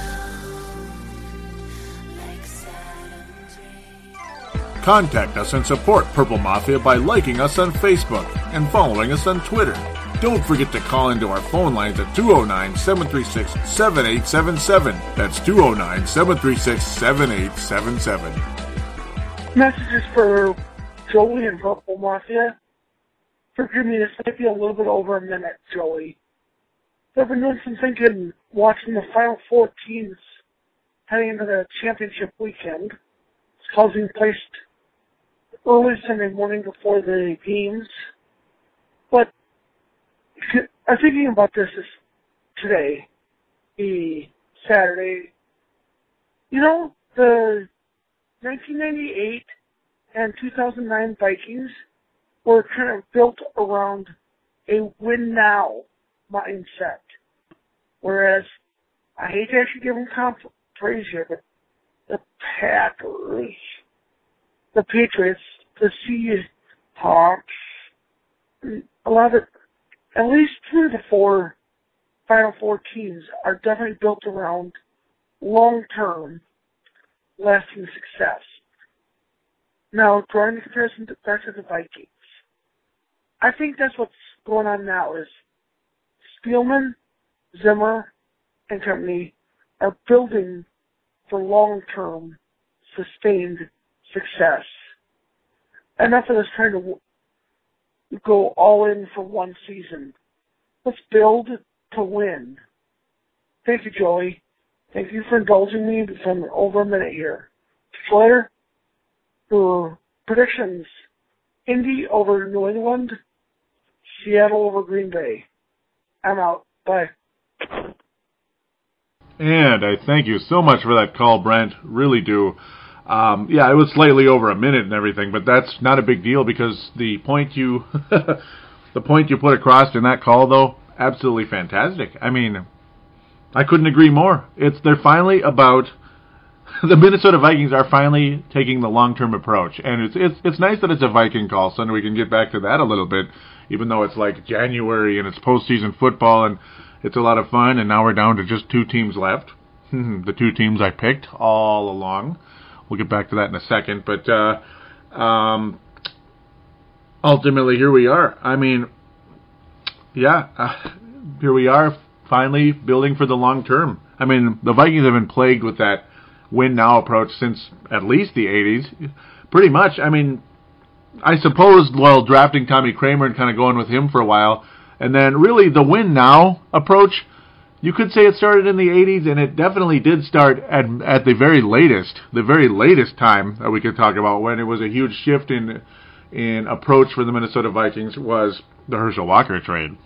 Contact us and support Purple Mafia by liking us on Facebook and following us on Twitter. Don't forget to call into our phone lines at 209 736 7877. That's 209 736 7877. messages for Joey and Purple Mafia. Forgive me, this might be a little bit over a minute, Joey. I've been doing some thinking watching the final four teams heading into the championship weekend. It's causing placed early Sunday morning before the games. But I'm thinking about this is today, the Saturday. You know, the 1998 and 2009 Vikings were kind of built around a win now mindset. Whereas, I hate to actually give them comp praise here, but the Packers, the Patriots, the Seahawks, a lot of, at least two the four Final Four teams are definitely built around long-term lasting success. Now, drawing the comparison to, back to the Vikings, I think that's what's going on now is Spielman, Zimmer, and company are building for long-term, sustained success. Enough of us trying to go all in for one season. Let's build to win. Thank you, Joey. Thank you for indulging me for over a minute here. Slayer, your predictions. Indy over New England, Seattle over Green Bay. I'm out. Bye. And I thank you so much for that call, Brent. Really do. Um, yeah, it was slightly over a minute and everything, but that's not a big deal because the point you, the point you put across in that call, though, absolutely fantastic. I mean, I couldn't agree more. It's they're finally about the Minnesota Vikings are finally taking the long-term approach, and it's it's it's nice that it's a Viking call, so we can get back to that a little bit, even though it's like January and it's postseason football and it's a lot of fun. And now we're down to just two teams left, the two teams I picked all along. We'll get back to that in a second, but uh, um, ultimately here we are. I mean, yeah, uh, here we are finally building for the long term. I mean, the Vikings have been plagued with that win now approach since at least the 80s. Pretty much. I mean, I suppose while drafting Tommy Kramer and kind of going with him for a while, and then really the win now approach, you could say it started in the 80s, and it definitely did start at at the very latest, the very latest time that we could talk about when it was a huge shift in in approach for the Minnesota Vikings was the Herschel Walker trade.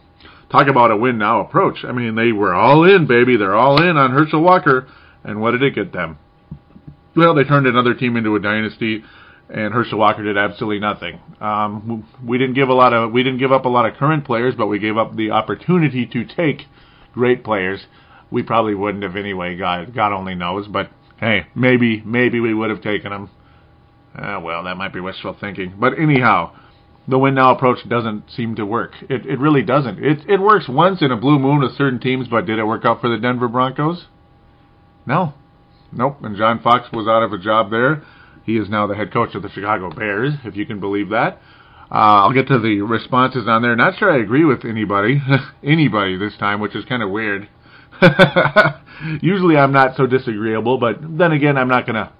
talk about a win now approach. I mean, they were all in, baby. They're all in on Herschel Walker. And what did it get them? Well, they turned another team into a dynasty, and Herschel Walker did absolutely nothing. Um, we didn't give a lot of we didn't give up a lot of current players, but we gave up the opportunity to take great players. We probably wouldn't have anyway. God, God only knows. But hey, maybe maybe we would have taken them. Uh, well, that might be wishful thinking. But anyhow, the win now approach doesn't seem to work. It it really doesn't. It it works once in a blue moon with certain teams, but did it work out for the Denver Broncos? No. Nope. And John Fox was out of a job there. He is now the head coach of the Chicago Bears, if you can believe that. Uh, I'll get to the responses on there. Not sure I agree with anybody, anybody this time, which is kind of weird. Usually I'm not so disagreeable, but then again, I'm not going to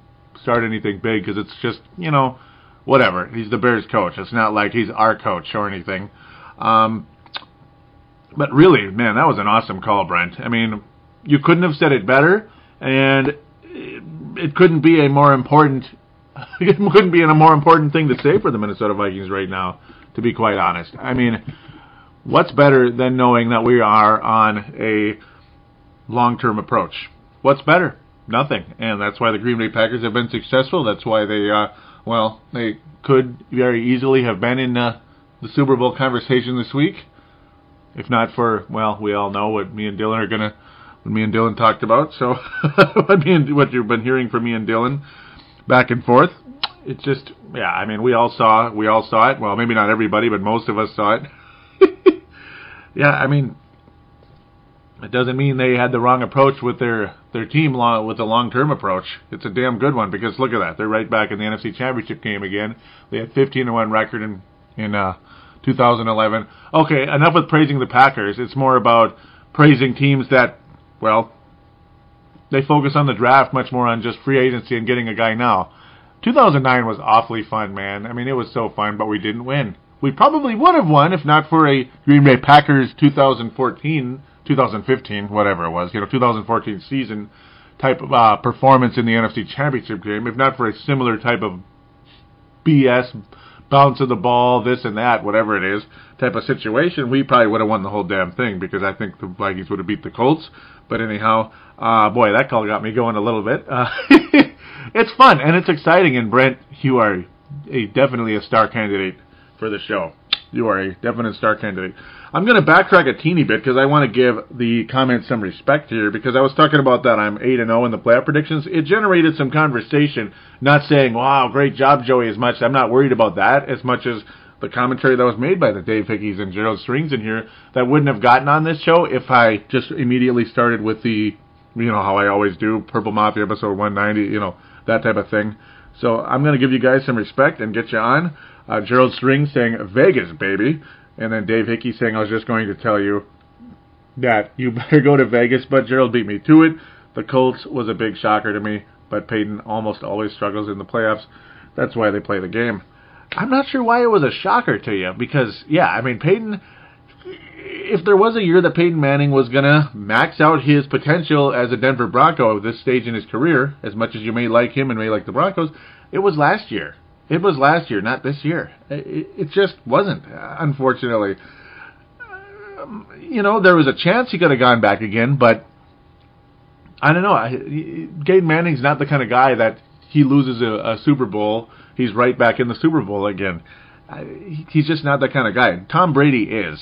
start anything big because it's just, you know, whatever. He's the Bears coach. It's not like he's our coach or anything. Um, but really, man, that was an awesome call, Brent. I mean, you couldn't have said it better, and it, it couldn't be a more important. It couldn't be a more important thing to say for the Minnesota Vikings right now, to be quite honest. I mean, what's better than knowing that we are on a long-term approach? What's better? Nothing. And that's why the Green Bay Packers have been successful. That's why they uh, well, they could very easily have been in uh, the Super Bowl conversation this week. If not for, well, we all know what me and Dylan are gonna, what me and Dylan talked about. So, what me and what you've been hearing from me and Dylan, back and forth. It's just, yeah. I mean, we all saw, we all saw it. Well, maybe not everybody, but most of us saw it. yeah, I mean, it doesn't mean they had the wrong approach with their their team long, with the long term approach. It's a damn good one because look at that, they're right back in the NFC Championship game again. They had 15 to 1 record in in uh, 2011. Okay, enough with praising the Packers. It's more about praising teams that, well, they focus on the draft much more on just free agency and getting a guy now. 2009 was awfully fun, man. I mean, it was so fun, but we didn't win. We probably would have won if not for a Green Bay Packers 2014 2015, whatever it was, you know, 2014 season type of uh, performance in the NFC Championship game, if not for a similar type of BS bounce of the ball, this and that, whatever it is, type of situation, we probably would have won the whole damn thing because I think the Vikings would have beat the Colts. But anyhow, uh, boy, that call got me going a little bit. Uh, it's fun and it's exciting. And Brent, you are a, definitely a star candidate for the show. You are a definite star candidate. I'm going to backtrack a teeny bit because I want to give the comments some respect here because I was talking about that I'm 8 and 0 in the playoff predictions. It generated some conversation, not saying, wow, great job, Joey, as much. I'm not worried about that as much as the commentary that was made by the Dave Hickeys and Gerald Strings in here that wouldn't have gotten on this show if I just immediately started with the, you know, how I always do, Purple Mafia episode 190, you know, that type of thing. So I'm going to give you guys some respect and get you on. Uh, Gerald String saying Vegas, baby. And then Dave Hickey saying, I was just going to tell you that you better go to Vegas, but Gerald beat me to it. The Colts was a big shocker to me, but Peyton almost always struggles in the playoffs. That's why they play the game. I'm not sure why it was a shocker to you, because, yeah, I mean, Peyton, if there was a year that Peyton Manning was going to max out his potential as a Denver Bronco at this stage in his career, as much as you may like him and may like the Broncos, it was last year. It was last year, not this year. It, it just wasn't, unfortunately. You know, there was a chance he could have gone back again, but I don't know. I, Manning's not the kind of guy that he loses a, a Super Bowl, he's right back in the Super Bowl again. He's just not that kind of guy. Tom Brady is.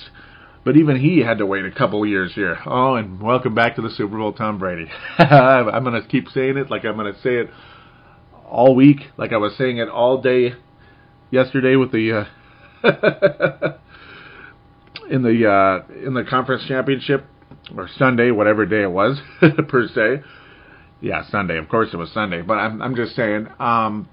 But even he had to wait a couple years here. Oh, and welcome back to the Super Bowl, Tom Brady. I'm going to keep saying it like I'm going to say it all week, like I was saying it all day yesterday with the uh, in the uh, in the conference championship or Sunday, whatever day it was per se. Yeah, Sunday. Of course, it was Sunday. But I'm I'm just saying, um,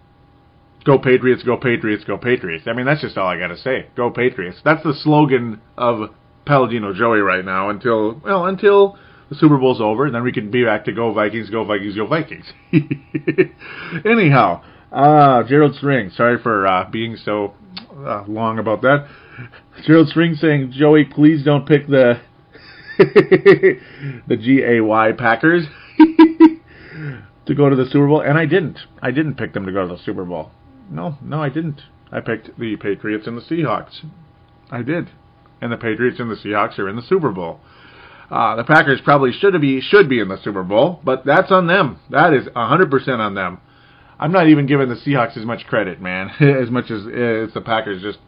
go Patriots, go Patriots, go Patriots. I mean, that's just all I got to say. Go Patriots. That's the slogan of Paladino Joey right now until well until the Super Bowl's over, and then we can be back to go Vikings, go Vikings, go Vikings. Anyhow, uh, Gerald String, sorry for uh, being so uh, long about that. Gerald String saying, Joey, please don't pick the the G A Y Packers to go to the Super Bowl, and I didn't. I didn't pick them to go to the Super Bowl. No, no, I didn't. I picked the Patriots and the Seahawks. I did. And the Patriots and the Seahawks are in the Super Bowl. Uh, the Packers probably should be should be in the Super Bowl, but that's on them. That is 100% on them. I'm not even giving the Seahawks as much credit, man, as much as it's the Packers just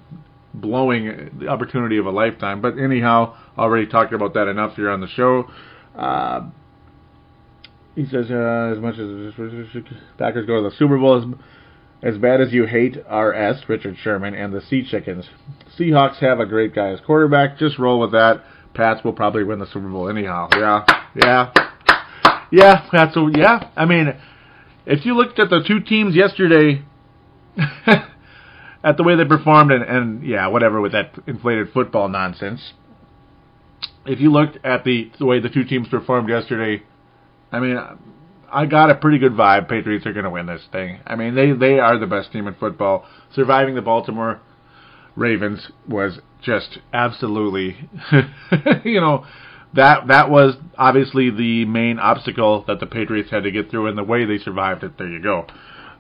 blowing the opportunity of a lifetime. But anyhow, already talked about that enough here on the show. Uh, he says, uh, as much as Packers go to the Super Bowl, as, as bad as you hate RS, Richard Sherman, and the Sea Chickens, Seahawks have a great guy as quarterback. Just roll with that. Pats will probably win the Super Bowl anyhow. Yeah, yeah, yeah. That's a, yeah. I mean, if you looked at the two teams yesterday, at the way they performed, and, and yeah, whatever with that inflated football nonsense. If you looked at the the way the two teams performed yesterday, I mean, I got a pretty good vibe. Patriots are going to win this thing. I mean, they they are the best team in football. Surviving the Baltimore Ravens was just absolutely, you know, that that was obviously the main obstacle that the Patriots had to get through, and the way they survived it. There you go.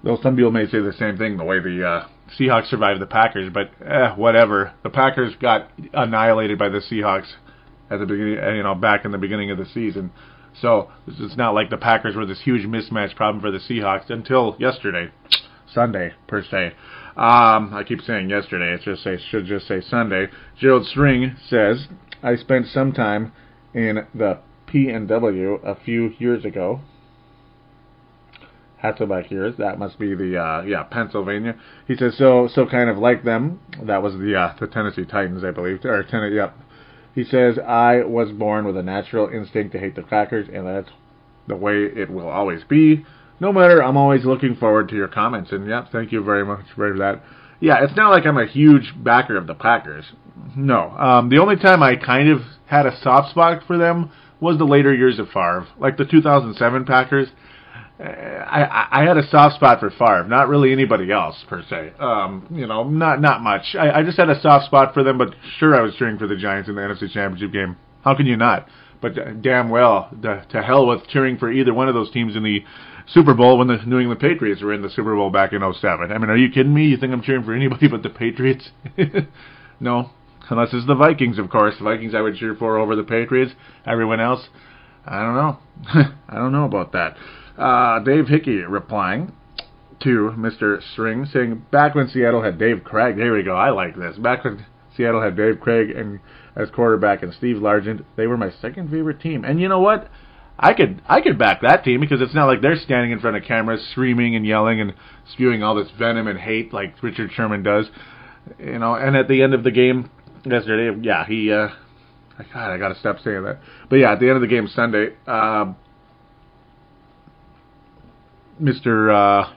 Though some people may say the same thing, the way the uh, Seahawks survived the Packers, but eh, whatever. The Packers got annihilated by the Seahawks at the beginning, you know, back in the beginning of the season. So it's not like the Packers were this huge mismatch problem for the Seahawks until yesterday, Sunday per se. Um, I keep saying yesterday. It just say should just say Sunday. Gerald String says I spent some time in the P and W a few years ago. Hasselbeck here. That must be the uh, yeah Pennsylvania. He says so so kind of like them. That was the uh, the Tennessee Titans, I believe. Or Tennessee. Yep. He says I was born with a natural instinct to hate the Packers, and that's the way it will always be. No matter, I'm always looking forward to your comments. And yeah, thank you very much for that. Yeah, it's not like I'm a huge backer of the Packers. No. Um, the only time I kind of had a soft spot for them was the later years of Favre, like the 2007 Packers. I, I had a soft spot for Favre, not really anybody else per se. Um, you know, not not much. I, I just had a soft spot for them, but sure, I was cheering for the Giants in the NFC Championship game. How can you not? But damn well, to, to hell with cheering for either one of those teams in the Super Bowl when the New England Patriots were in the Super Bowl back in 07. I mean, are you kidding me? You think I'm cheering for anybody but the Patriots? no, unless it's the Vikings, of course. The Vikings I would cheer for over the Patriots. Everyone else, I don't know. I don't know about that. Uh, Dave Hickey replying to Mr. String, saying, back when Seattle had Dave Craig, there we go, I like this. Back when Seattle had Dave Craig and as quarterback and Steve Largent, they were my second favorite team. And you know what? I could I could back that team because it's not like they're standing in front of cameras screaming and yelling and spewing all this venom and hate like Richard Sherman does. You know, and at the end of the game yesterday, yeah, he uh God, I gotta stop saying that. But yeah, at the end of the game Sunday, uh, Mr. Uh,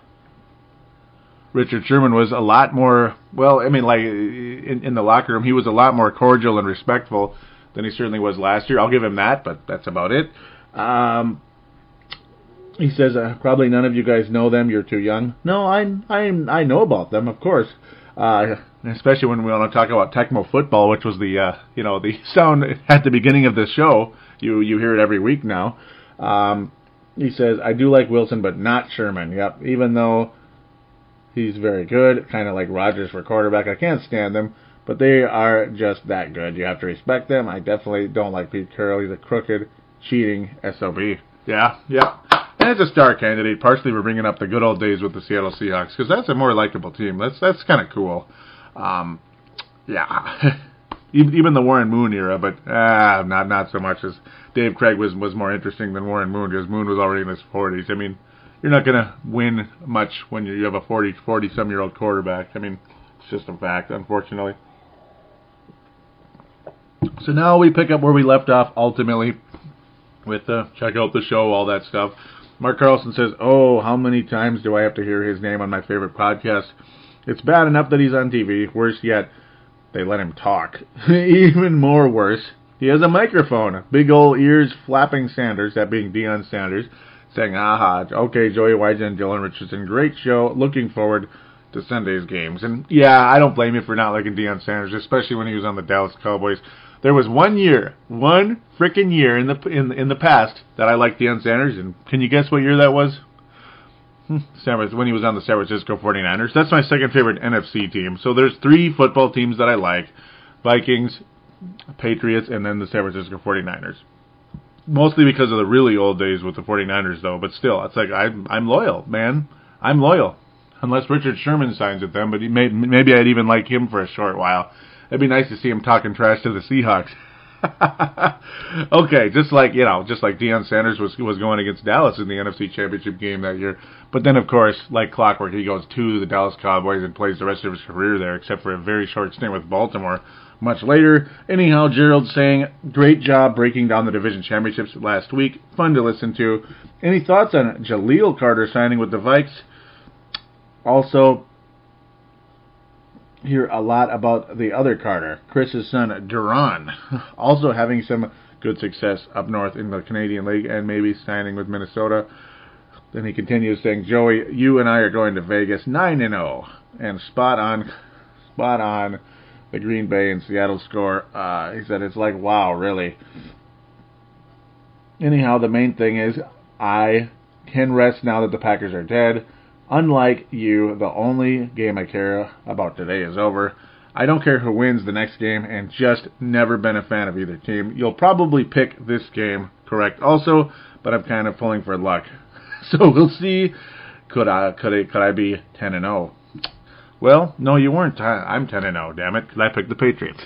Richard Sherman was a lot more, well, I mean, like, in, in the locker room, he was a lot more cordial and respectful than he certainly was last year. I'll give him that, but that's about it. Um, he says, uh, probably none of you guys know them. You're too young. No, I, I, I know about them, of course. Uh, especially when we want to talk about Tecmo football, which was the, uh, you know, the sound at the beginning of the show. You, you hear it every week now. Um, he says, I do like Wilson, but not Sherman. Yep. Even though he's very good, kind of like Rodgers for quarterback, I can't stand them, but they are just that good. You have to respect them. I definitely don't like Pete Carroll. He's a crooked, cheating SOB. Yeah, yep. And it's a star candidate, partially for bringing up the good old days with the Seattle Seahawks, because that's a more likable team. That's that's kind of cool. Um, yeah. even the Warren Moon era, but ah, not not so much as Dave Craig was was more interesting than Warren Moon because Moon was already in his 40s. I mean, you're not going to win much when you have a 40 40 some year old quarterback. I mean, it's just a fact, unfortunately. So now we pick up where we left off ultimately with uh, check out the show, all that stuff. Mark Carlson says, "Oh, how many times do I have to hear his name on my favorite podcast? It's bad enough that he's on TV. Worse yet, they let him talk. Even more worse, he has a microphone. Big old ears flapping Sanders, that being Deion Sanders, saying, aha, okay, Joey White and Dylan Richardson, great show. Looking forward to Sunday's games. And yeah, I don't blame you for not liking Deion Sanders, especially when he was on the Dallas Cowboys. There was one year, one freaking year in the in in the past that I liked Deion Sanders, and can you guess what year that was? When he was on the San Francisco 49ers. That's my second favorite NFC team. So there's three football teams that I like. Vikings, Patriots, and then the San Francisco 49ers. Mostly because of the really old days with the 49ers, though. But still, it's like I'm I'm loyal, man. I'm loyal, unless Richard Sherman signs with them. But he may, maybe I'd even like him for a short while. It'd be nice to see him talking trash to the Seahawks. okay, just like you know, just like Deion Sanders was was going against Dallas in the NFC Championship game that year. But then, of course, like clockwork, he goes to the Dallas Cowboys and plays the rest of his career there, except for a very short stint with Baltimore. Much later, anyhow, Gerald saying, "Great job breaking down the division championships last week. Fun to listen to." Any thoughts on Jaleel Carter signing with the Vikes? Also, hear a lot about the other Carter, Cris's son Duron, also having some good success up north in the Canadian League and maybe signing with Minnesota. Then he continues saying, "Joey, you and I are going to Vegas, nine and zero, and spot on, spot on." The Green Bay and Seattle score. Uh, he said it's like wow, really. Anyhow, the main thing is I can rest now that the Packers are dead. Unlike you, the only game I care about today is over. I don't care who wins the next game and just never been a fan of either team. You'll probably pick this game correct also, but I'm kind of pulling for luck. So we'll see. Could I could I could I be 10 and 0? Well, no, you weren't. I'm 10 and 0. Damn it, because I picked the Patriots.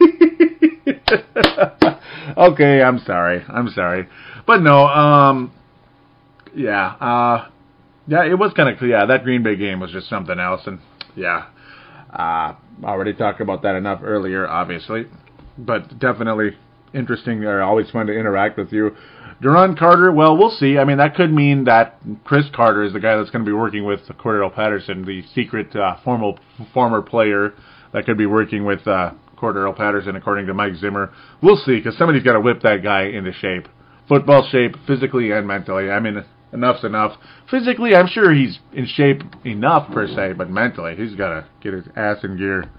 okay, I'm sorry. I'm sorry, but no. Um, yeah. Uh, yeah, it was kind of yeah. That Green Bay game was just something else, and yeah, uh, already talked about that enough earlier, obviously, but definitely interesting or always fun to interact with you. Duron Carter, well, we'll see. I mean, that could mean that Cris Carter is the guy that's going to be working with Cordarrelle Patterson, the secret uh, formal former player that could be working with uh, Cordarrelle Patterson, according to Mike Zimmer. We'll see, because somebody's got to whip that guy into shape, football shape, physically and mentally. I mean, enough's enough. Physically, I'm sure he's in shape enough per se, but mentally, he's got to get his ass in gear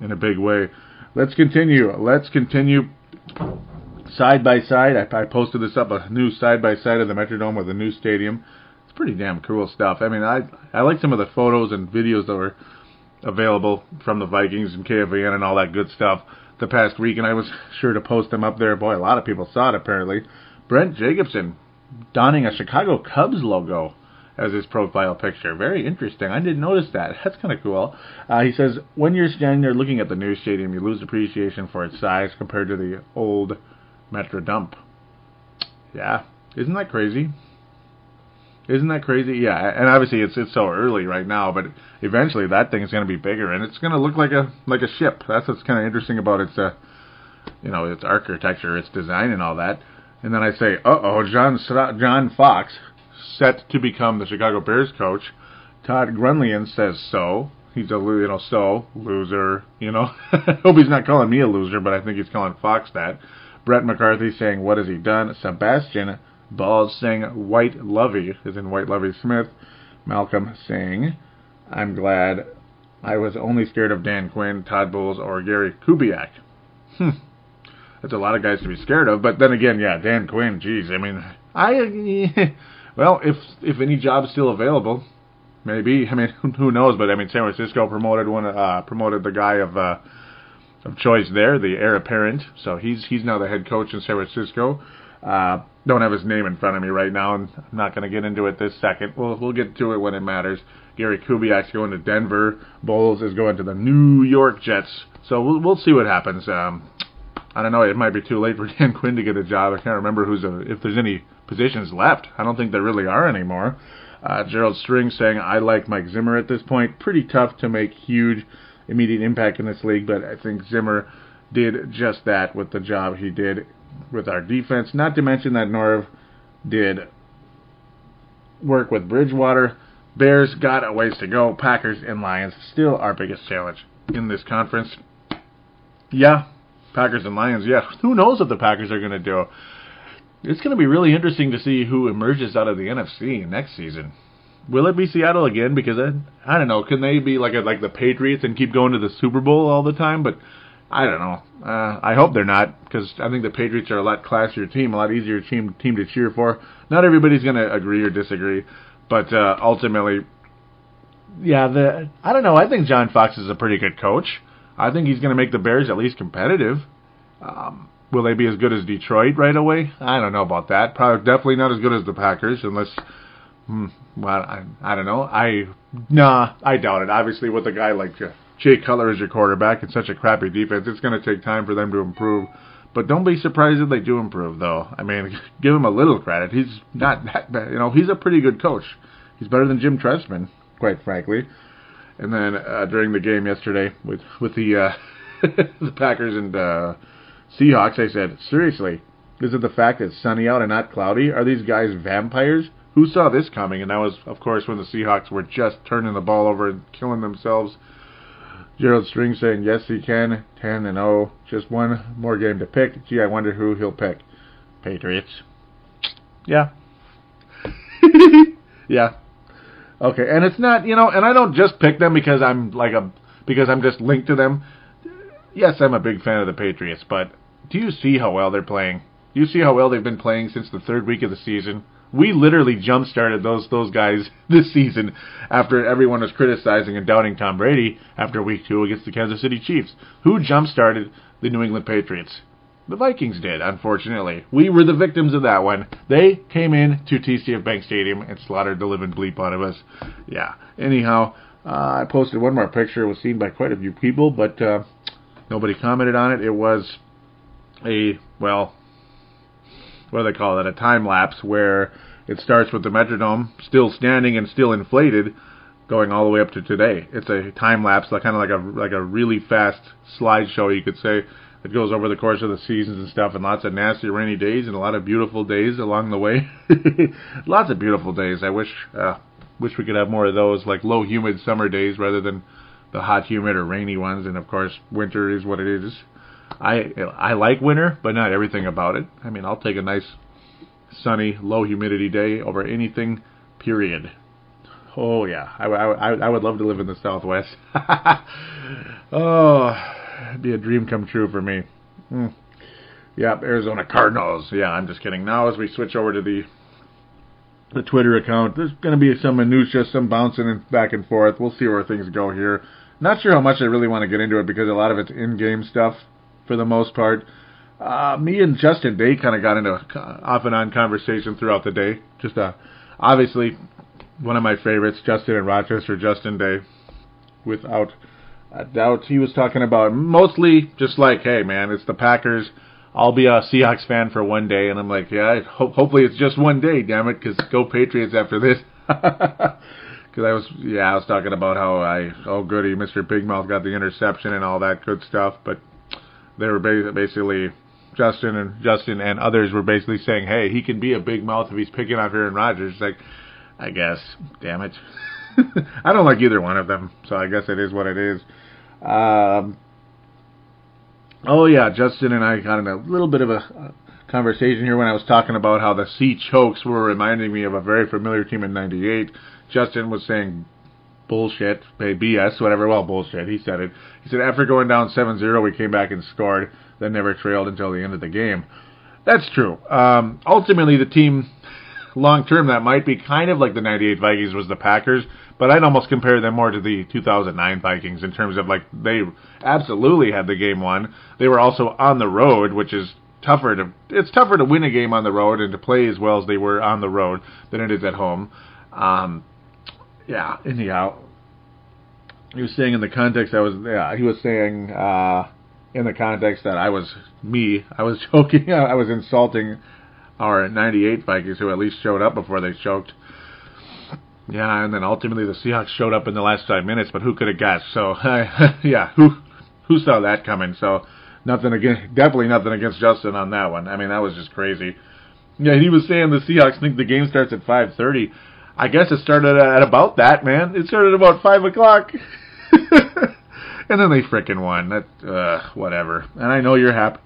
in a big way. Let's continue. Let's continue side by side. I, I posted this up a new side by side of the Metrodome with a new stadium. It's pretty damn cool stuff. I mean, I I like some of the photos and videos that were available from the Vikings and KFAN and all that good stuff the past week, and I was sure to post them up there. Boy, a lot of people saw it apparently. Brent Jacobson donning a Chicago Cubs logo as his profile picture. Very interesting. I didn't notice that. That's kind of cool. Uh, he says, when you're standing there looking at the new stadium, you lose appreciation for its size compared to the old Metro Dump. Yeah, isn't that crazy? Isn't that crazy? Yeah, and obviously it's it's so early right now, but eventually that thing is going to be bigger and it's going to look like a like a ship. That's what's kind of interesting about its uh, you know, its architecture, its design, and all that. And then I say, uh oh, John John Fox set to become the Chicago Bears coach. Todd Grunlian says so. He's a you know so loser. You know, hope he's not calling me a loser, but I think he's calling Fox that. Brett McCarthy saying, "What has he done?" Sebastian Balls saying, "White Lovie," is in White Lovie Smith. Malcolm saying, "I'm glad I was only scared of Dan Quinn, Todd Bowles, or Gary Kubiak." Hmm. That's a lot of guys to be scared of. But then again, yeah, Dan Quinn. Geez, I mean, I well, if if any job's still available, maybe. I mean, who knows? But I mean, San Francisco promoted one, uh, promoted the guy of uh, of choice there, the heir apparent. So he's he's now the head coach in San Francisco. Uh, don't have his name in front of me right now, and I'm not going to get into it this second. We'll we'll get to it when it matters. Gary Kubiak's going to Denver. Bowles is going to the New York Jets. So we'll we'll see what happens. Um, I don't know. It might be too late for Dan Quinn to get a job. I can't remember who's a, if there's any positions left. I don't think there really are anymore. Uh, Gerald String saying, I like Mike Zimmer at this point. Pretty tough to make huge immediate impact in this league, but I think Zimmer did just that with the job he did with our defense. Not to mention that Norv did work with Bridgewater. Bears got a ways to go. Packers and Lions still our biggest challenge in this conference. Yeah, Packers and Lions. Yeah, who knows what the Packers are going to do? It's going to be really interesting to see who emerges out of the NFC next season. Will it be Seattle again? Because I, I don't know. Can they be like a, like the Patriots and keep going to the Super Bowl all the time? But I don't know. Uh, I hope they're not because I think the Patriots are a lot classier team, a lot easier team team to cheer for. Not everybody's going to agree or disagree, but uh, ultimately, yeah. The I don't know. I think John Fox is a pretty good coach. I think he's going to make the Bears at least competitive. Um, will they be as good as Detroit right away? I don't know about that. Probably definitely not as good as the Packers, unless. Hmm, well, I, I don't know. I nah, I doubt it. Obviously, with a guy like uh, Jay Cutler as your quarterback and such a crappy defense, it's going to take time for them to improve. But don't be surprised if they do improve, though. I mean, give him a little credit. He's not that bad. You know, he's a pretty good coach. He's better than Jim Trestman, quite frankly. And then uh, during the game yesterday with with the uh, the Packers and uh, Seahawks, I said, seriously, is it the fact that it's sunny out and not cloudy? Are these guys vampires? Who saw this coming? And that was, of course, when the Seahawks were just turning the ball over and killing themselves. Gerald String saying, yes, he can. 10 and 0. Just one more game to pick. Gee, I wonder who he'll pick. Patriots. Yeah. yeah. Okay, and it's not, you know, and I don't just pick them because I'm like a because I'm just linked to them. Yes, I'm a big fan of the Patriots, but do you see how well they're playing? Do you see how well they've been playing since the third week of the season? We literally jump started those those guys this season after everyone was criticizing and doubting Tom Brady after week two against the Kansas City Chiefs. Who jump started the New England Patriots? The Vikings did, unfortunately. We were the victims of that one. They came in to TCF Bank Stadium and slaughtered the living bleep out of us. Yeah. Anyhow, uh, I posted one more picture. It was seen by quite a few people, but uh, nobody commented on it. It was a, well, what do they call it? A time lapse where it starts with the Metrodome still standing and still inflated, going all the way up to today. It's a time lapse, like kind of like a like a really fast slideshow, you could say. It goes over the course of the seasons and stuff, and lots of nasty rainy days and a lot of beautiful days along the way. lots of beautiful days. I wish uh, wish we could have more of those, like low humid summer days rather than the hot, humid, or rainy ones. And of course, winter is what it is. I I like winter, but not everything about it. I mean, I'll take a nice sunny, low humidity day over anything. Period. Oh yeah, I, I, I would love to live in the Southwest. oh, it'd be a dream come true for me. Hmm. Yep, Arizona Cardinals. Yeah, I'm just kidding. Now as we switch over to the the Twitter account, there's going to be some minutia, some bouncing back and forth. We'll see where things go here. Not sure how much I really want to get into it because a lot of it's in-game stuff for the most part. Uh, me and Justin Day kind of got into off and on conversation throughout the day. Just uh, obviously one of my favorites, Justin in Rochester, Justin Day, without a doubt. He was talking about mostly just like, hey man, it's the Packers. I'll be a Seahawks fan for one day, and I'm like, yeah, ho- hopefully it's just one day, damn it, because go Patriots after this. Because I was, yeah, I was talking about how I, oh goody, Mr. Big Mouth got the interception and all that good stuff, but they were basically Justin and Justin and others were basically saying, "Hey, he can be a big mouth if he's picking on Aaron Rodgers." Like, I guess, damn it, I don't like either one of them, so I guess it is what it is. Um, oh yeah, Justin and I got in a little bit of a conversation here when I was talking about how the Sea Chokes were reminding me of a very familiar team in '98. Justin was saying bullshit, BS, whatever. Well, bullshit. He said it. He said after going down 7-0, we came back and scored, then never trailed until the end of the game. That's true. Um, ultimately, the team long term that might be kind of like the 98 Vikings was the Packers, but I'd almost compare them more to the 2009 Vikings in terms of like they absolutely had the game won. They were also on the road, which is tougher to it's tougher to win a game on the road and to play as well as they were on the road than it is at home. Um, yeah, anyhow, he was saying in the context I was yeah he was saying uh, in the context that I was me I was joking I was insulting our 98 Vikings who at least showed up before they choked. Yeah, and then ultimately the Seahawks showed up in the last five minutes, but who could have guessed? So yeah, who who saw that coming? So nothing against definitely nothing against Justin on that one. I mean that was just crazy. Yeah, he was saying the Seahawks think the game starts at 5:30. I guess it started at about that, man. It started about five o'clock. and then they fricking won. That uh, whatever. And I know you're happy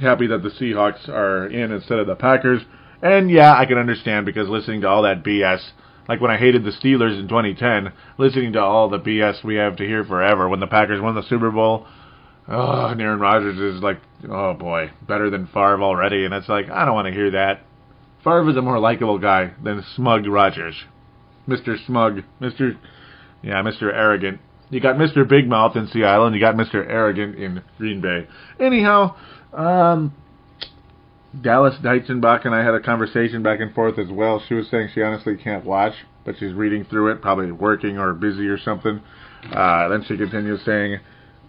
happy that the Seahawks are in instead of the Packers. And yeah, I can understand because listening to all that BS, like when I hated the Steelers in 2010, listening to all the BS we have to hear forever when the Packers won the Super Bowl. Oh, and Aaron Rodgers is like, oh boy, better than Favre already, and it's like I don't want to hear that. Favre is a more likable guy than Smug Rodgers. Mister Smug, Mister, yeah, Mister Arrogant. You got Mr. Big Mouth in Seattle, and you got Mr. Arrogant in Green Bay. Anyhow, um, Dallas Deitzenbach and I had a conversation back and forth as well. She was saying she honestly can't watch, but she's reading through it, probably working or busy or something. Uh, then she continues saying,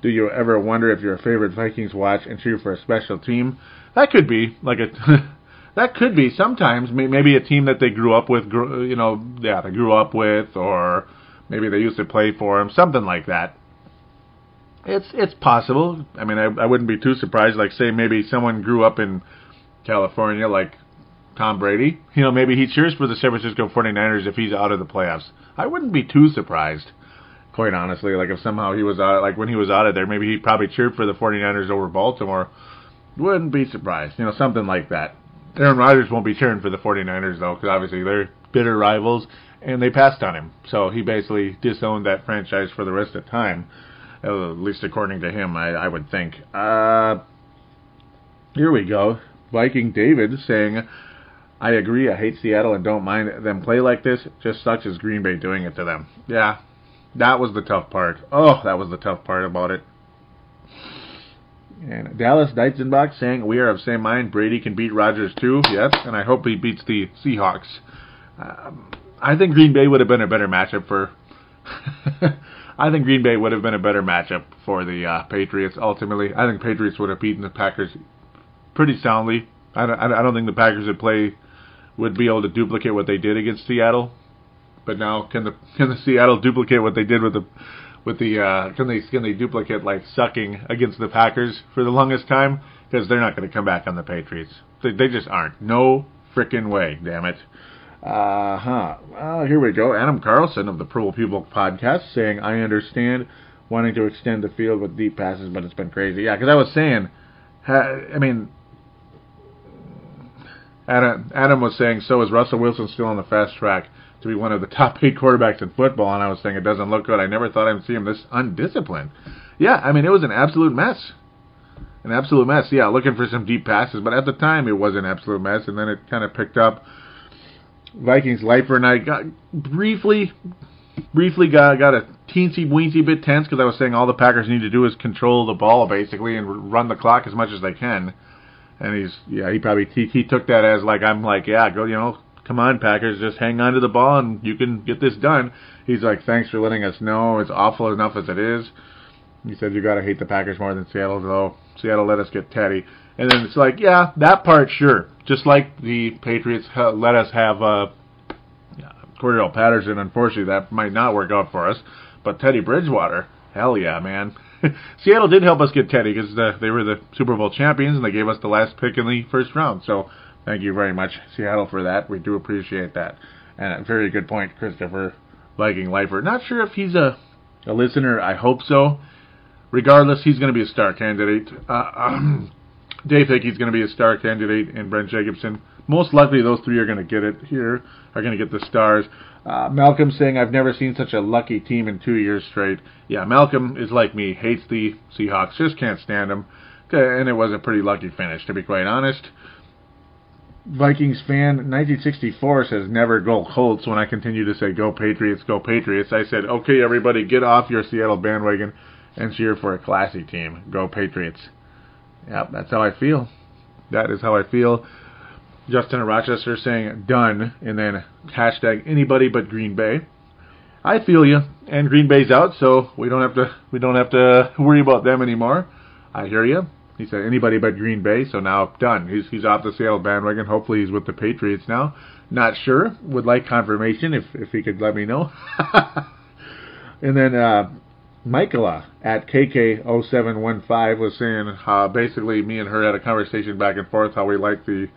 "Do you ever wonder if your favorite Vikings watch and cheer for a special team? That could be like a." that could be sometimes maybe a team that they grew up with, you know, yeah, they grew up with, or maybe they used to play for them, something like that. It's it's possible. I mean, I, I wouldn't be too surprised. Like, say maybe someone grew up in California, like Tom Brady. You know, maybe he cheers for the San Francisco 49ers if he's out of the playoffs. I wouldn't be too surprised, quite honestly. Like, if somehow he was out, like when he was out of there, maybe he probably cheered for the 49ers over Baltimore. Wouldn't be surprised. You know, something like that. Aaron Rodgers won't be cheering for the 49ers, though, because obviously they're bitter rivals, and they passed on him. So he basically disowned that franchise for the rest of time, at least according to him, I, I would think. Uh, here we go. Viking David saying, I agree, I hate Seattle and don't mind them play like this. Just sucks as Green Bay doing it to them. Yeah, that was the tough part. Oh, that was the tough part about it. And Dallas Deitzenbach saying, We are of same mind. Brady can beat Rodgers too. Yes, and I hope he beats the Seahawks. Um, I think Green Bay would have been a better matchup for. I think Green Bay would have been a better matchup for the uh, Patriots. Ultimately, I think Patriots would have beaten the Packers pretty soundly. I don't, I don't think the Packers would play would be able to duplicate what they did against Seattle. But now, can the can the Seattle duplicate what they did with the with the uh, can they can they duplicate like sucking against the Packers for the longest time? Because they're not going to come back on the Patriots. They, they just aren't. No freaking way. Damn it. Uh huh. Well, here we go. Adam Carlson of the Purple People podcast saying, "I understand wanting to extend the field with deep passes, but it's been crazy." Yeah, because I was saying, I mean, Adam, Adam was saying, so is Russell Wilson still on the fast track to be one of the top eight quarterbacks in football? And I was saying it doesn't look good. I never thought I'd see him this undisciplined. Yeah, I mean, it was an absolute mess. An absolute mess. Yeah, looking for some deep passes, but at the time it was an absolute mess, and then it kind of picked up. Vikings Lifer and I got briefly, briefly got got a teensy weensy bit tense because I was saying all the Packers need to do is control the ball basically and run the clock as much as they can. And he's yeah he probably he, he took that as like I'm like yeah go you know come on Packers just hang on to the ball and you can get this done. He's like thanks for letting us know it's awful enough as it is. He said you gotta hate the Packers more than Seattle though. Seattle let us get Teddy. And then it's like, yeah, that part, sure. Just like the Patriots let us have uh, Cordarrelle Patterson. Unfortunately, that might not work out for us. But Teddy Bridgewater, hell yeah, man. Seattle did help us get Teddy because the, they were the Super Bowl champions and they gave us the last pick in the first round. So thank you very much, Seattle, for that. We do appreciate that. And a very good point, Christopher Viking Lifer. Not sure if he's a, a listener. I hope so. Regardless, he's going to be a star candidate. Uh, um, Dave Hickey's going to be a star candidate, and Brent Jacobson. Most likely, those three are going to get it here. Are going to get the stars. Uh, Malcolm saying, "I've never seen such a lucky team in two years straight." Yeah, Malcolm is like me, hates the Seahawks, just can't stand them, and it was a pretty lucky finish, to be quite honest. Vikings fan 1964 says never go Colts when I continue to say go Patriots, go Patriots. I said, okay, everybody, get off your Seattle bandwagon and cheer for a classy team. Go Patriots. Yep, that's how I feel. That is how I feel. Justin Rochester saying done, and then hashtag anybody but Green Bay. I feel you, and Green Bay's out, so we don't have to we don't have to worry about them anymore. I hear you. He said anybody but Green Bay, so now done. He's he's off the Seattle bandwagon. Hopefully he's with the Patriots now. Not sure. Would like confirmation if if he could let me know. and then uh, Michaela at KK0715 was saying uh, basically me and her had a conversation back and forth how we like the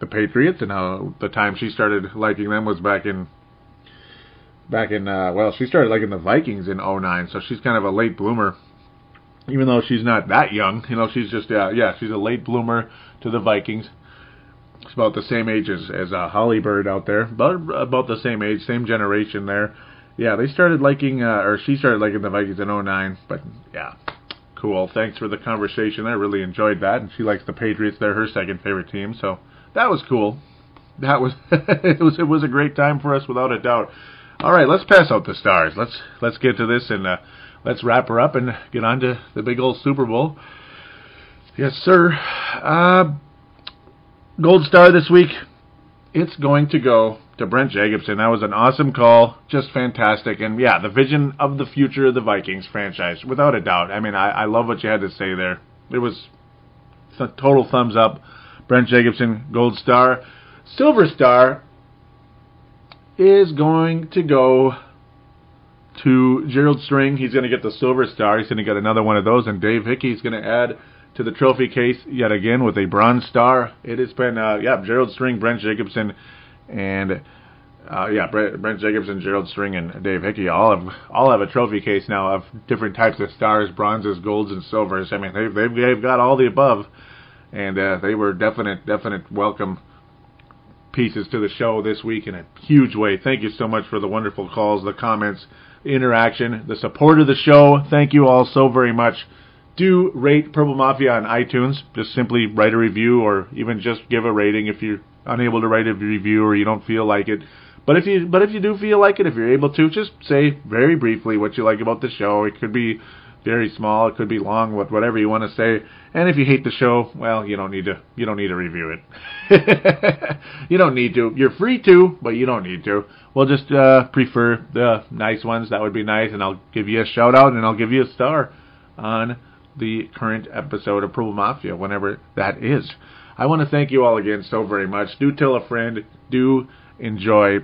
the Patriots and how the time she started liking them was back in back in uh, well she started liking the Vikings in 09 so she's kind of a late bloomer even though she's not that young you know she's just uh, yeah she's a late bloomer to the Vikings she's about the same age as as uh, Holly Bird out there about about the same age same generation there yeah, they started liking, uh, or she started liking the Vikings in 09, but yeah, cool. Thanks for the conversation. I really enjoyed that, and she likes the Patriots. They're her second favorite team, so that was cool. That was it was it was a great time for us without a doubt. All right, let's pass out the stars. Let's let's get to this and uh, let's wrap her up and get on to the big old Super Bowl. Yes, sir. Uh, gold star this week. It's going to go to Brent Jacobson. That was an awesome call, just fantastic, and yeah, the vision of the future of the Vikings franchise, without a doubt. I mean, I, I love what you had to say there. It was a total thumbs up. Brent Jacobson, gold star. Silver star is going to go to Gerald String. He's going to get the silver star. He's going to get another one of those, and Dave Hickey is going to add to the trophy case yet again with a bronze star. It has been, uh, yeah, Gerald String, Brent Jacobson, and uh, yeah, Brent, Brent Jacobson, Gerald String, and Dave Hickey all have all have a trophy case now of different types of stars, bronzes, golds, and silvers. I mean, they've they've, they've got all the above, and uh, they were definite definite welcome pieces to the show this week in a huge way. Thank you so much for the wonderful calls, the comments, interaction, the support of the show. Thank you all so very much. Do rate Purple Mafia on iTunes. Just simply write a review or even just give a rating if you're unable to write a review or you don't feel like it. But if you but if you do feel like it, if you're able to, just say very briefly what you like about the show. It could be very small, it could be long, whatever you want to say. And if you hate the show, well, you don't need to you don't need to review it. you don't need to. You're free to, but you don't need to. We'll just uh, prefer the nice ones. That would be nice, and I'll give you a shout out and I'll give you a star on the current episode of Purple Mafia, whenever that is. I want to thank you all again so very much. Do tell a friend. Do enjoy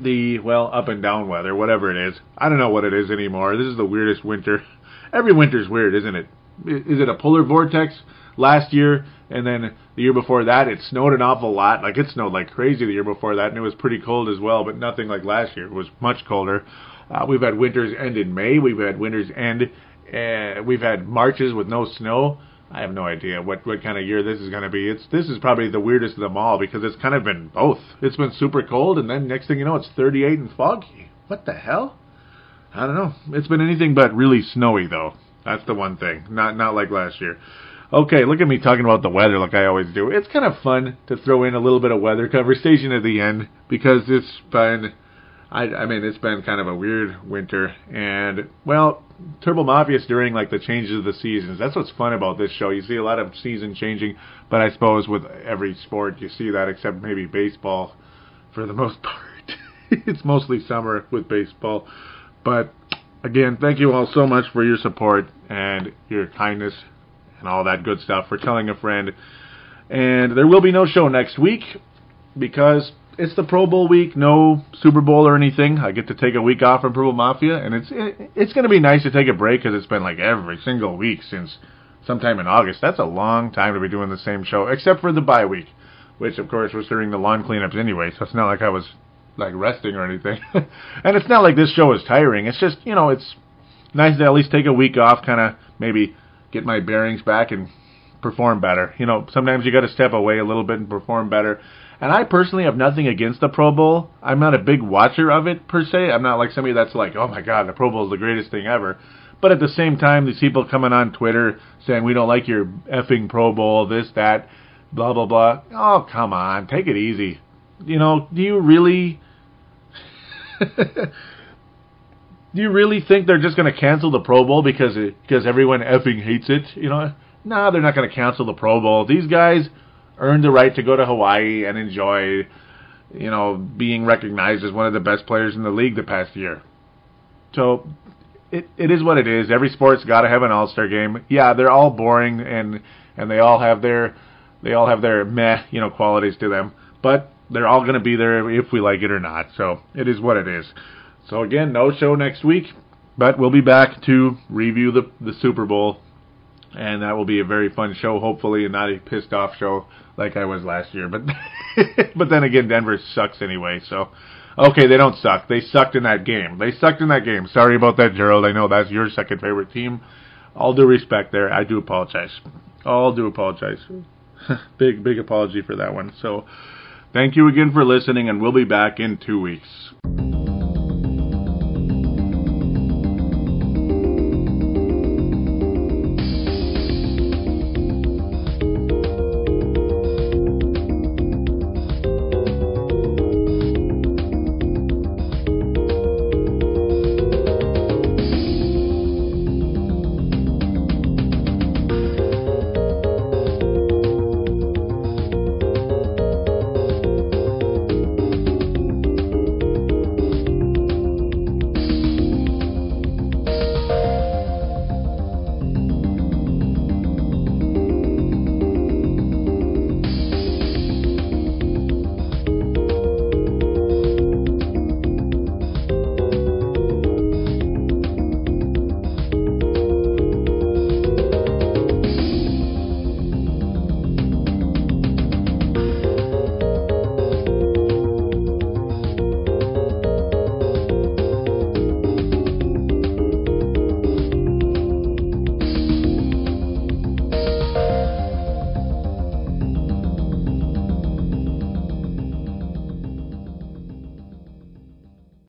the well up and down weather, whatever it is. I don't know what it is anymore. This is the weirdest winter. Every winter's weird, isn't it? Is it a polar vortex? Last year and then the year before that, it snowed an awful lot. Like it snowed like crazy the year before that, and it was pretty cold as well. But nothing like last year. It was much colder. Uh, we've had winters end in May. We've had winters end. Uh, we've had marches with no snow. I have no idea what what kind of year this is going to be. It's this is probably the weirdest of them all because it's kind of been both. It's been super cold and then next thing you know it's 38 and foggy. What the hell? I don't know. It's been anything but really snowy though. That's the one thing. Not not like last year. Okay, look at me talking about the weather like I always do. It's kind of fun to throw in a little bit of weather conversation at the end because it's been I, I mean, it's been kind of a weird winter, and well, Purple Mafia during like the changes of the seasons. That's what's fun about this show. You see a lot of season changing, but I suppose with every sport you see that, except maybe baseball, for the most part. it's mostly summer with baseball, but again, thank you all so much for your support and your kindness and all that good stuff for telling a friend. And there will be no show next week because it's the Pro Bowl week, no Super Bowl or anything. I get to take a week off from Purple Mafia, and it's it, it's going to be nice to take a break because it's been like every single week since sometime in August. That's a long time to be doing the same show, except for the bye week, which of course was during the lawn cleanups anyway. So it's not like I was like resting or anything, and it's not like this show is tiring. It's just you know it's nice to at least take a week off, kind of maybe get my bearings back and perform better. You know, sometimes you got to step away a little bit and perform better. And I personally have nothing against the Pro Bowl. I'm not a big watcher of it per se. I'm not like somebody that's like, oh my god, the Pro Bowl is the greatest thing ever. But at the same time, these people coming on Twitter saying we don't like your effing Pro Bowl, this, that, blah blah blah. Oh come on, take it easy. You know, do you really? do you really think they're just going to cancel the Pro Bowl because it, because everyone effing hates it? You know, nah, they're not going to cancel the Pro Bowl. These guys earned the right to go to Hawaii and enjoy, you know, being recognized as one of the best players in the league the past year. So it it is what it is. Every sport's got to have an All-Star game. Yeah, they're all boring and and they all have their they all have their meh, you know, qualities to them. But they're all going to be there if we like it or not. So it is what it is. So again, no show next week, but we'll be back to review the the Super Bowl and that will be a very fun show, hopefully, and not a pissed off show like I was last year. But but then again, Denver sucks anyway. So okay, they don't suck. They sucked in that game. They sucked in that game. Sorry about that, Gerald. I know that's your second favorite team. All due respect, there, I do apologize. All do apologize. big big apology for that one. So thank you again for listening, and we'll be back in two weeks.